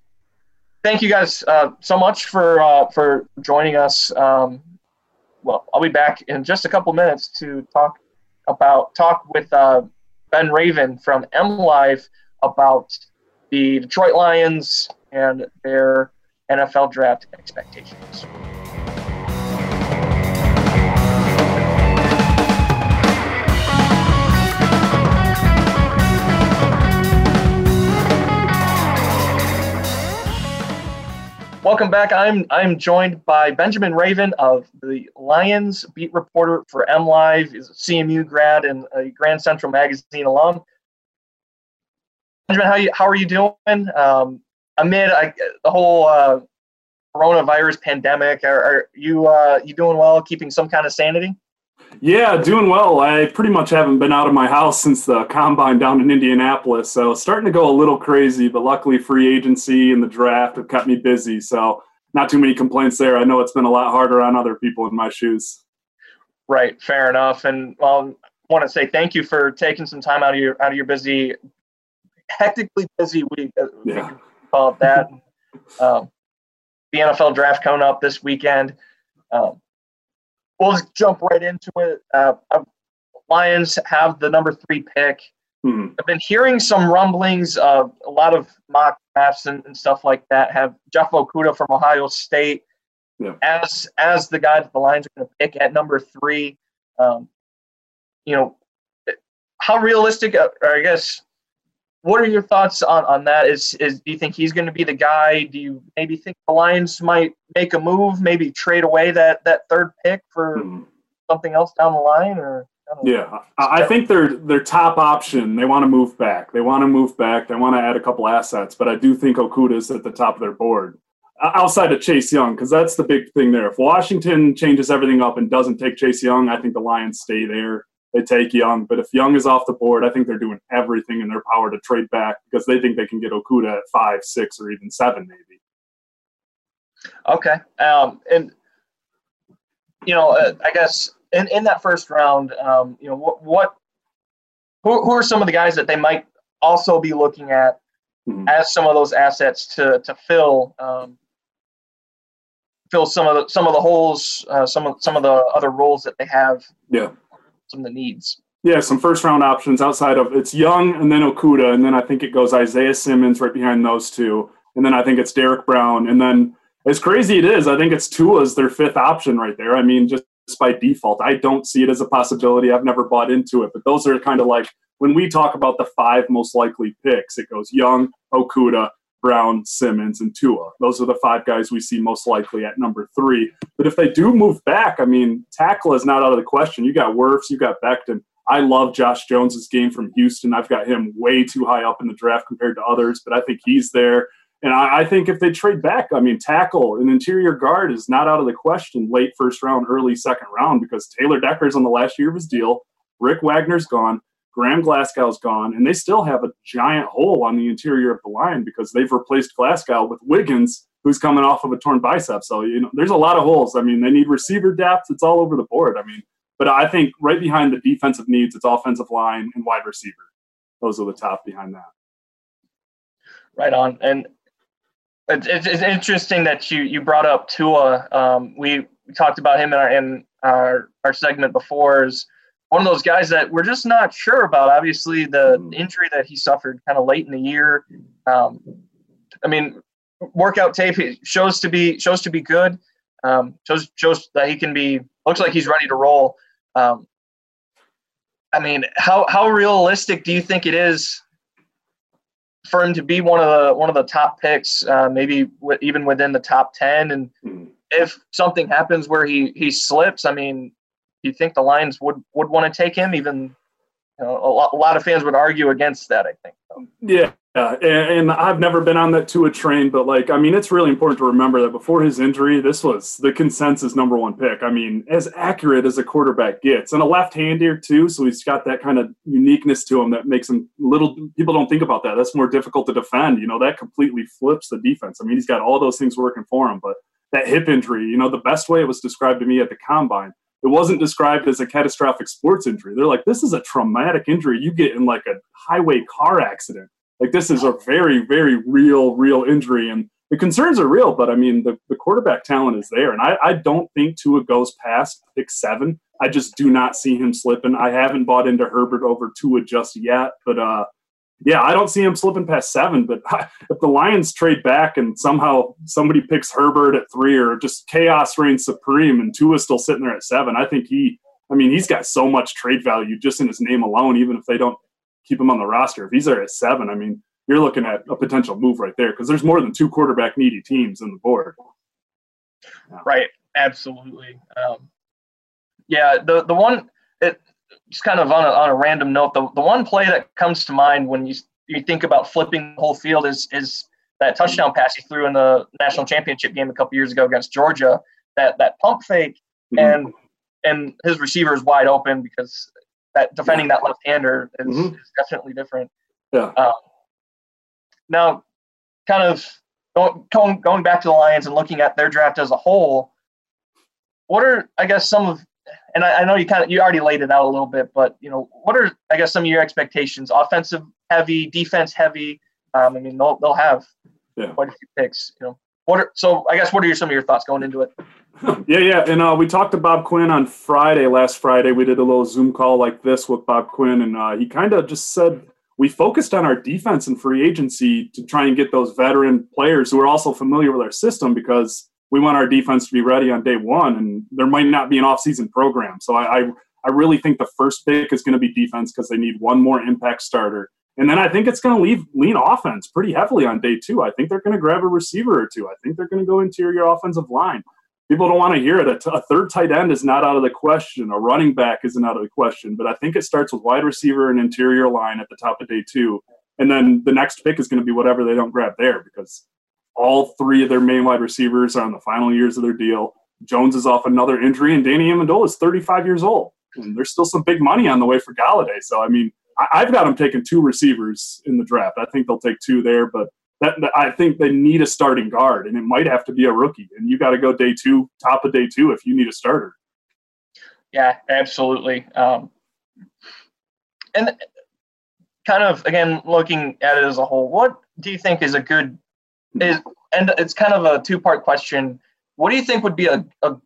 thank you guys uh, so much for uh, for joining us. Um, well, I'll be back in just a couple minutes to talk about talk with uh, Ben Raven from M Live about the Detroit Lions and their NFL draft expectations. Welcome back. I'm I'm joined by Benjamin Raven of the Lions beat reporter for M Live. Is a CMU grad and a Grand Central Magazine alum. Benjamin, how you how are you doing? Um, amid I, the whole uh, coronavirus pandemic, are, are you uh, you doing well? Keeping some kind of sanity? Yeah, doing well. I pretty much haven't been out of my house since the combine down in Indianapolis, so starting to go a little crazy. But luckily, free agency and the draft have kept me busy, so not too many complaints there. I know it's been a lot harder on other people in my shoes. Right, fair enough. And well, I want to say thank you for taking some time out of your out of your busy, hectically busy week. uh, we Yeah. call it that. um, the NFL draft coming up this weekend. Um, we'll just jump right into it. Uh, uh, Lions have the number three pick. Hmm. I've been hearing some rumblings of a lot of mock drafts and, and stuff like that. Have Jeff Okudah from Ohio State Yeah. as as the guy that the Lions are going to pick at number three. Um, you know, how realistic? uh, Or I guess, what are your thoughts on on that? Is is do you think he's going to be the guy? Do you maybe think the Lions might make a move, maybe trade away that that third pick for Hmm. something else down the line, or? I don't. Yeah, I I think their their top option. They want to move back. They want to move back. They want to add a couple assets, but I do think Okudah's at the top of their board, outside of Chase Young, because that's the big thing there. If Washington changes everything up and doesn't take Chase Young, I think the Lions stay there. They take Young, but if Young is off the board, I think they're doing everything in their power to trade back because they think they can get Okudah at five, six, or even seven, maybe. Okay. Um, and you know, uh, I guess in, in that first round, um, you know, what what who, who are some of the guys that they might also be looking at mm-hmm. as some of those assets to to fill um, fill some of the some of the holes, uh, some of some of the other roles that they have. Yeah, some of the needs. Yeah, some first round options outside of it's Young and then Okudah, and then I think it goes Isaiah Simmons right behind those two, and then I think it's Derrick Brown, and then as crazy it is, I think it's Tua's their fifth option right there. I mean, just by default, I don't see it as a possibility. I've never bought into it, but those are kind of like when we talk about the five most likely picks, it goes Young, Okudah, Brown, Simmons, and Tua. Those are the five guys we see most likely at number three. But if they do move back, I mean, tackle is not out of the question. You got Wirfs, you got Becton. I love Josh Jones's game from Houston. I've got him way too high up in the draft compared to others, but I think he's there. And I, I think if they trade back, I mean, tackle an interior guard is not out of the question late first round, early second round because Taylor Decker's on the last year of his deal. Rick Wagner's gone. Graham Glasgow's gone, and they still have a giant hole on the interior of the line because they've replaced Glasgow with Wiggins, who's coming off of a torn bicep. So you know, there's a lot of holes. I mean, they need receiver depth. It's all over the board. I mean, but I think right behind the defensive needs, it's offensive line and wide receiver. Those are the top behind that. Right on, and it's, it's interesting that you you brought up Tua. Um, we, talked about him in our in our our segment before. Is one of those guys that we're just not sure about. Obviously, the mm-hmm. injury that he suffered kind of late in the year. Um, I mean, workout tape shows to be shows to be good. Um, shows shows that he can be. Looks like he's ready to roll. Um, I mean, how how realistic do you think it is for him to be one of the one of the top picks, uh, maybe w- even within the top ten? And mm-hmm. if something happens where he he slips, I mean, you think the Lions would would want to take him? Even you know, a, lot, a lot of fans would argue against that. I think. So. Yeah, yeah, and, I've never been on that Tua train, but like, I mean, it's really important to remember that before his injury, this was the consensus number one pick. I mean, as accurate as a quarterback gets, and a left-hander too, so he's got that kind of uniqueness to him that makes him little. People don't think about that. That's more difficult to defend. You know, that completely flips the defense. I mean, he's got all those things working for him, but that hip injury, you know, the best way it was described to me at the combine it wasn't described as a catastrophic sports injury. They're like, this is a traumatic injury you get in like a highway car accident. Like this is a very, very real, real injury. And the concerns are real, but I mean, the, the quarterback talent is there. And I, I don't think Tua goes past pick seven. I just do not see him slipping. I haven't bought into Herbert over Tua just yet, but uh, yeah, I don't see him slipping past seven. But if the Lions trade back and somehow somebody picks Herbert at three, or just chaos reigns supreme, and Tua's still sitting there at seven, I think he. I mean, he's got so much trade value just in his name alone. Even if they don't keep him on the roster, if he's there at seven, I mean, you're looking at a potential move right there because there's more than two quarterback needy teams in the board. Yeah. Right. Absolutely. Um, yeah. The the one it just kind of on a, on a random note, the, the one play that comes to mind when you you think about flipping the whole field is is that touchdown pass he threw in the national championship game a couple years ago against Georgia. That that pump fake mm-hmm. and and his receiver is wide open because that defending that left hander is, mm-hmm. is, definitely different. Yeah. Um, now, kind of going going back to the Lions and looking at their draft as a whole, what are I guess some of and I, I, know you kind of you already laid it out a little bit, but you know, what are I guess some of your expectations? Offensive heavy, defense heavy. Um, I mean, they'll they'll have yeah. quite a few picks. You know, what are so? I guess what are your, some of your thoughts going into it? Yeah, yeah, and uh, we talked to Bob Quinn on Friday. Last Friday, we did a little Zoom call like this with Bob Quinn, and uh, he kind of just said we focused on our defense and free agency to try and get those veteran players who are also familiar with our system because we want our defense to be ready on day one, and there might not be an off-season program. So I, I, I really think the first pick is going to be defense because they need one more impact starter. And then I think it's going to leave lean offense pretty heavily on day two. I think they're going to grab a receiver or two. I think they're going to go interior offensive line. People don't want to hear it. A, t- a third tight end is not out of the question. A running back isn't out of the question. But I think it starts with wide receiver and interior line at the top of day two. And then the next pick is going to be whatever they don't grab there because all three of their main wide receivers are on the final years of their deal. Jones is off another injury, and Danny Amendola is 35 years old. And there's still some big money on the way for Golladay. So, I mean, I, have got them taking two receivers in the draft. I think they'll take two there, but that, I think they need a starting guard, and it might have to be a rookie. And you got to go day two, top of day two, if you need a starter. Yeah, absolutely. Um, and kind of again looking at it as a whole, what do you think is a good is and it's kind of a two part question. What do you think would be a, a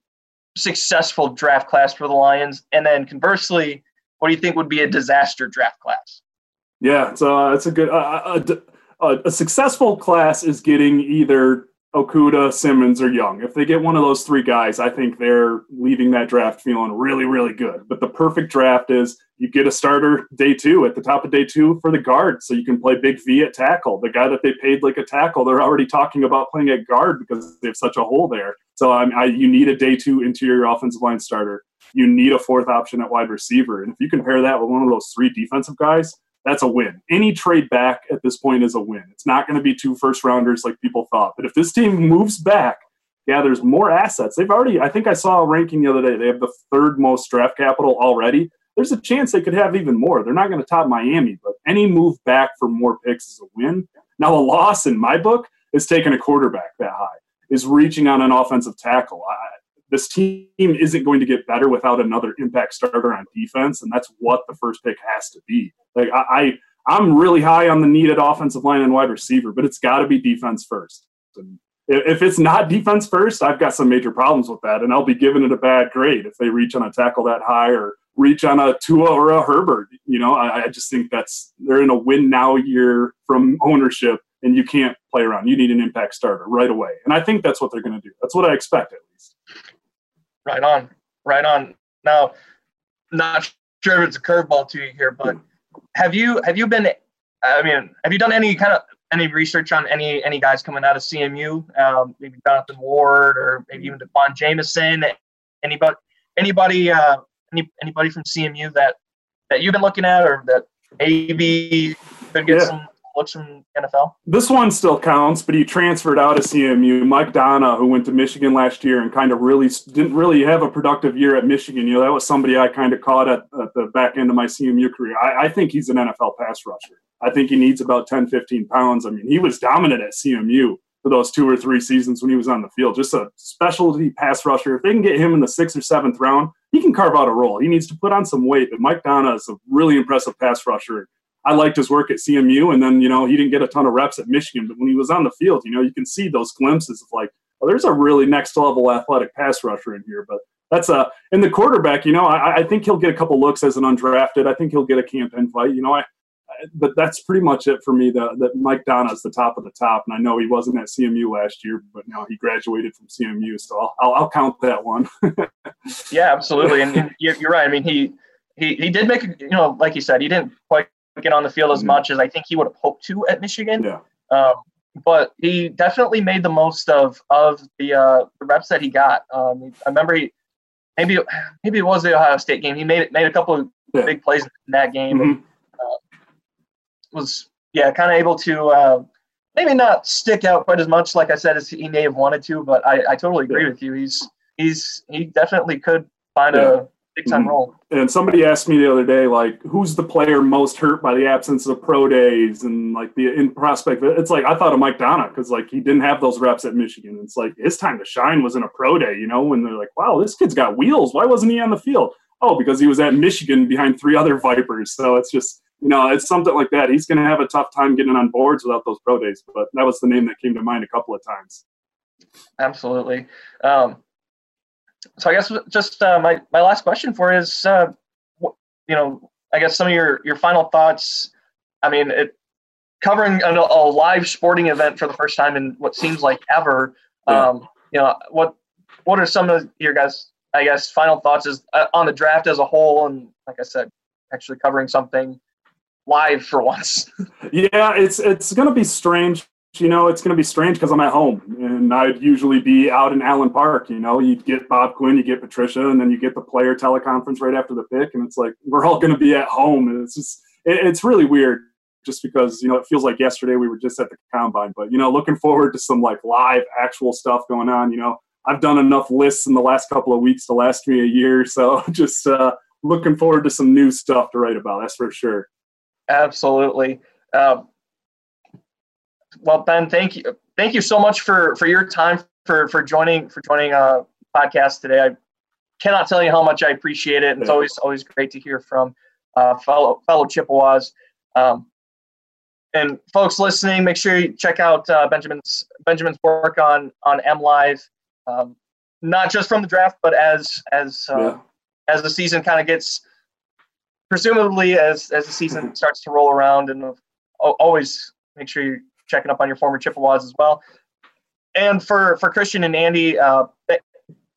successful draft class for the Lions? And then conversely, what do you think would be a disaster draft class? Yeah, so uh, it's a good uh, a, a, successful class is getting either Okudah, Simmons, or Young. If they get one of those three guys, I think they're leaving that draft feeling really, really good. But the perfect draft is you get a starter day two at the top of day two for the guard, so you can play Big V at tackle. The guy that they paid like a tackle, they're already talking about playing at guard because they have such a hole there. So I, you need a day two interior offensive line starter. You need a fourth option at wide receiver, and if you compare that with one of those three defensive guys, that's a win. Any trade back at this point is a win. It's not going to be two first rounders like people thought. But if this team moves back, yeah, there's more assets. They've already, I think I saw a ranking the other day. They have the third most draft capital already. There's a chance they could have even more. They're not going to top Miami, but any move back for more picks is a win. Now, a loss in my book is taking a quarterback that high, is reaching on an offensive tackle. I, this team isn't going to get better without another impact starter on defense, and that's what the first pick has to be. Like I, I am really high on the needed offensive line and wide receiver, but it's got to be defense first. And if it's not defense first, I've got some major problems with that, and I'll be giving it a bad grade if they reach on a tackle that high or reach on a Tua or a Herbert. You know, I, I just think that's they're in a win now year from ownership, and you can't play around. You need an impact starter right away, and I think that's what they're going to do. That's what I expect at least. Right on, right on. Now, not sure if it's a curveball to you here, but have you have you been? I mean, have you done any kind of any research on any any guys coming out of CMU? Um, maybe Jonathan Ward or maybe even D'Quan Jamison. Anybody anybody uh, any anybody from CMU that that you've been looking at or that AB could get yeah. some NFL? This one still counts, but he transferred out of CMU. Mike Danna, who went to Michigan last year and kind of really didn't really have a productive year at Michigan. You know, that was somebody I kind of caught at, at the back end of my CMU career. I, I think he's an NFL pass rusher. I think he needs about 10, 15 pounds. I mean, he was dominant at CMU for those two or three seasons when he was on the field. Just a specialty pass rusher. If they can get him in the sixth or seventh round, he can carve out a role. He needs to put on some weight, but Mike Danna is a really impressive pass rusher. I liked his work at CMU, and then you know he didn't get a ton of reps at Michigan, but when he was on the field, you know you can see those glimpses of like, oh, there's a really next level athletic pass rusher in here. But that's a in the quarterback, you know, I, I think he'll get a couple looks as an undrafted. I think he'll get a camp invite. You know, I, I but that's pretty much it for me. That that Mike Danna is the top of the top, and I know he wasn't at CMU last year, but now he graduated from CMU, so I'll I'll, I'll count that one. yeah, absolutely, and, and you're, you're right. I mean, he he he did make you know, like you said, he didn't quite get on the field as mm-hmm. much as I think he would have hoped to at Michigan. Yeah. Um, but he definitely made the most of of the uh, the reps that he got. Um, I remember he maybe maybe it was the Ohio State game. He made made a couple of yeah. big plays in that game. Mm-hmm. And, uh, was yeah, kind of able to uh, maybe not stick out quite as much, like I said, as he may have wanted to. But I, I totally agree yeah. with you. He's he's he definitely could find yeah. a big time mm-hmm. role. And somebody asked me the other day, like, who's the player most hurt by the absence of pro days and like the in prospect? It's like I thought of Mike Danna because like he didn't have those reps at Michigan. It's like his time to shine was in a pro day, you know, when they're like, wow, this kid's got wheels. Why wasn't he on the field? Oh, because he was at Michigan behind three other Vipers. So it's just you know, it's something like that. He's going to have a tough time getting on boards without those pro days. But that was the name that came to mind a couple of times. Absolutely. Um, so I guess just uh, my my last question for is, uh, you know, I guess some of your your final thoughts. I mean, it covering a, a live sporting event for the first time in what seems like ever. Um, you know, what what are some of your guys? I guess final thoughts is uh, on the draft as a whole, and like I said, actually covering something live for once. yeah, it's it's going to be strange you know, it's going to be strange because I'm at home and I'd usually be out in Allen Park. You know, you'd get Bob Quinn, you get Patricia, and then you get the player teleconference right after the pick. And it's like, we're all going to be at home. And it's just, it, it's really weird just because, you know, it feels like yesterday we were just at the combine. But, you know, looking forward to some like live actual stuff going on. You know, I've done enough lists in the last couple of weeks to last me a year. So just uh, looking forward to some new stuff to write about. That's for sure. Absolutely. Um, well, Ben, thank you, thank you so much for for your time for for joining for joining a uh, podcast today. I cannot tell you how much I appreciate it. It's always always great to hear from uh, fellow fellow Chippewas. Um, and folks listening, make sure you check out uh, Benjamin's Benjamin's work on on M Live, um, not just from the draft, but as as uh, yeah. as the season kind of gets, presumably as as the season starts to roll around, and always make sure you're checking up on your former Chippewas as well. And for for Christian and Andy, uh,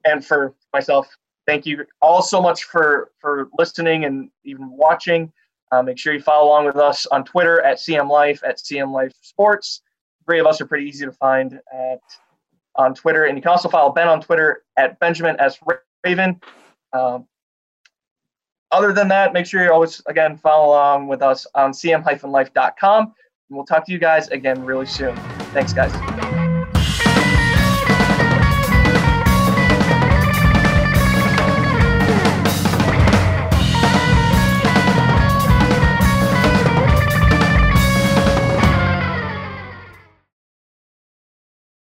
and for myself, thank you all so much for for listening and even watching. Uh, make sure you follow along with us on Twitter at CM Life at CM Life Sports. Three of us are pretty easy to find at on Twitter, and you can also follow Ben on Twitter at Benjamin S Raven. Um, other than that, make sure you always again follow along with us on cm-life.com, and we'll talk to you guys again really soon. Thanks, guys.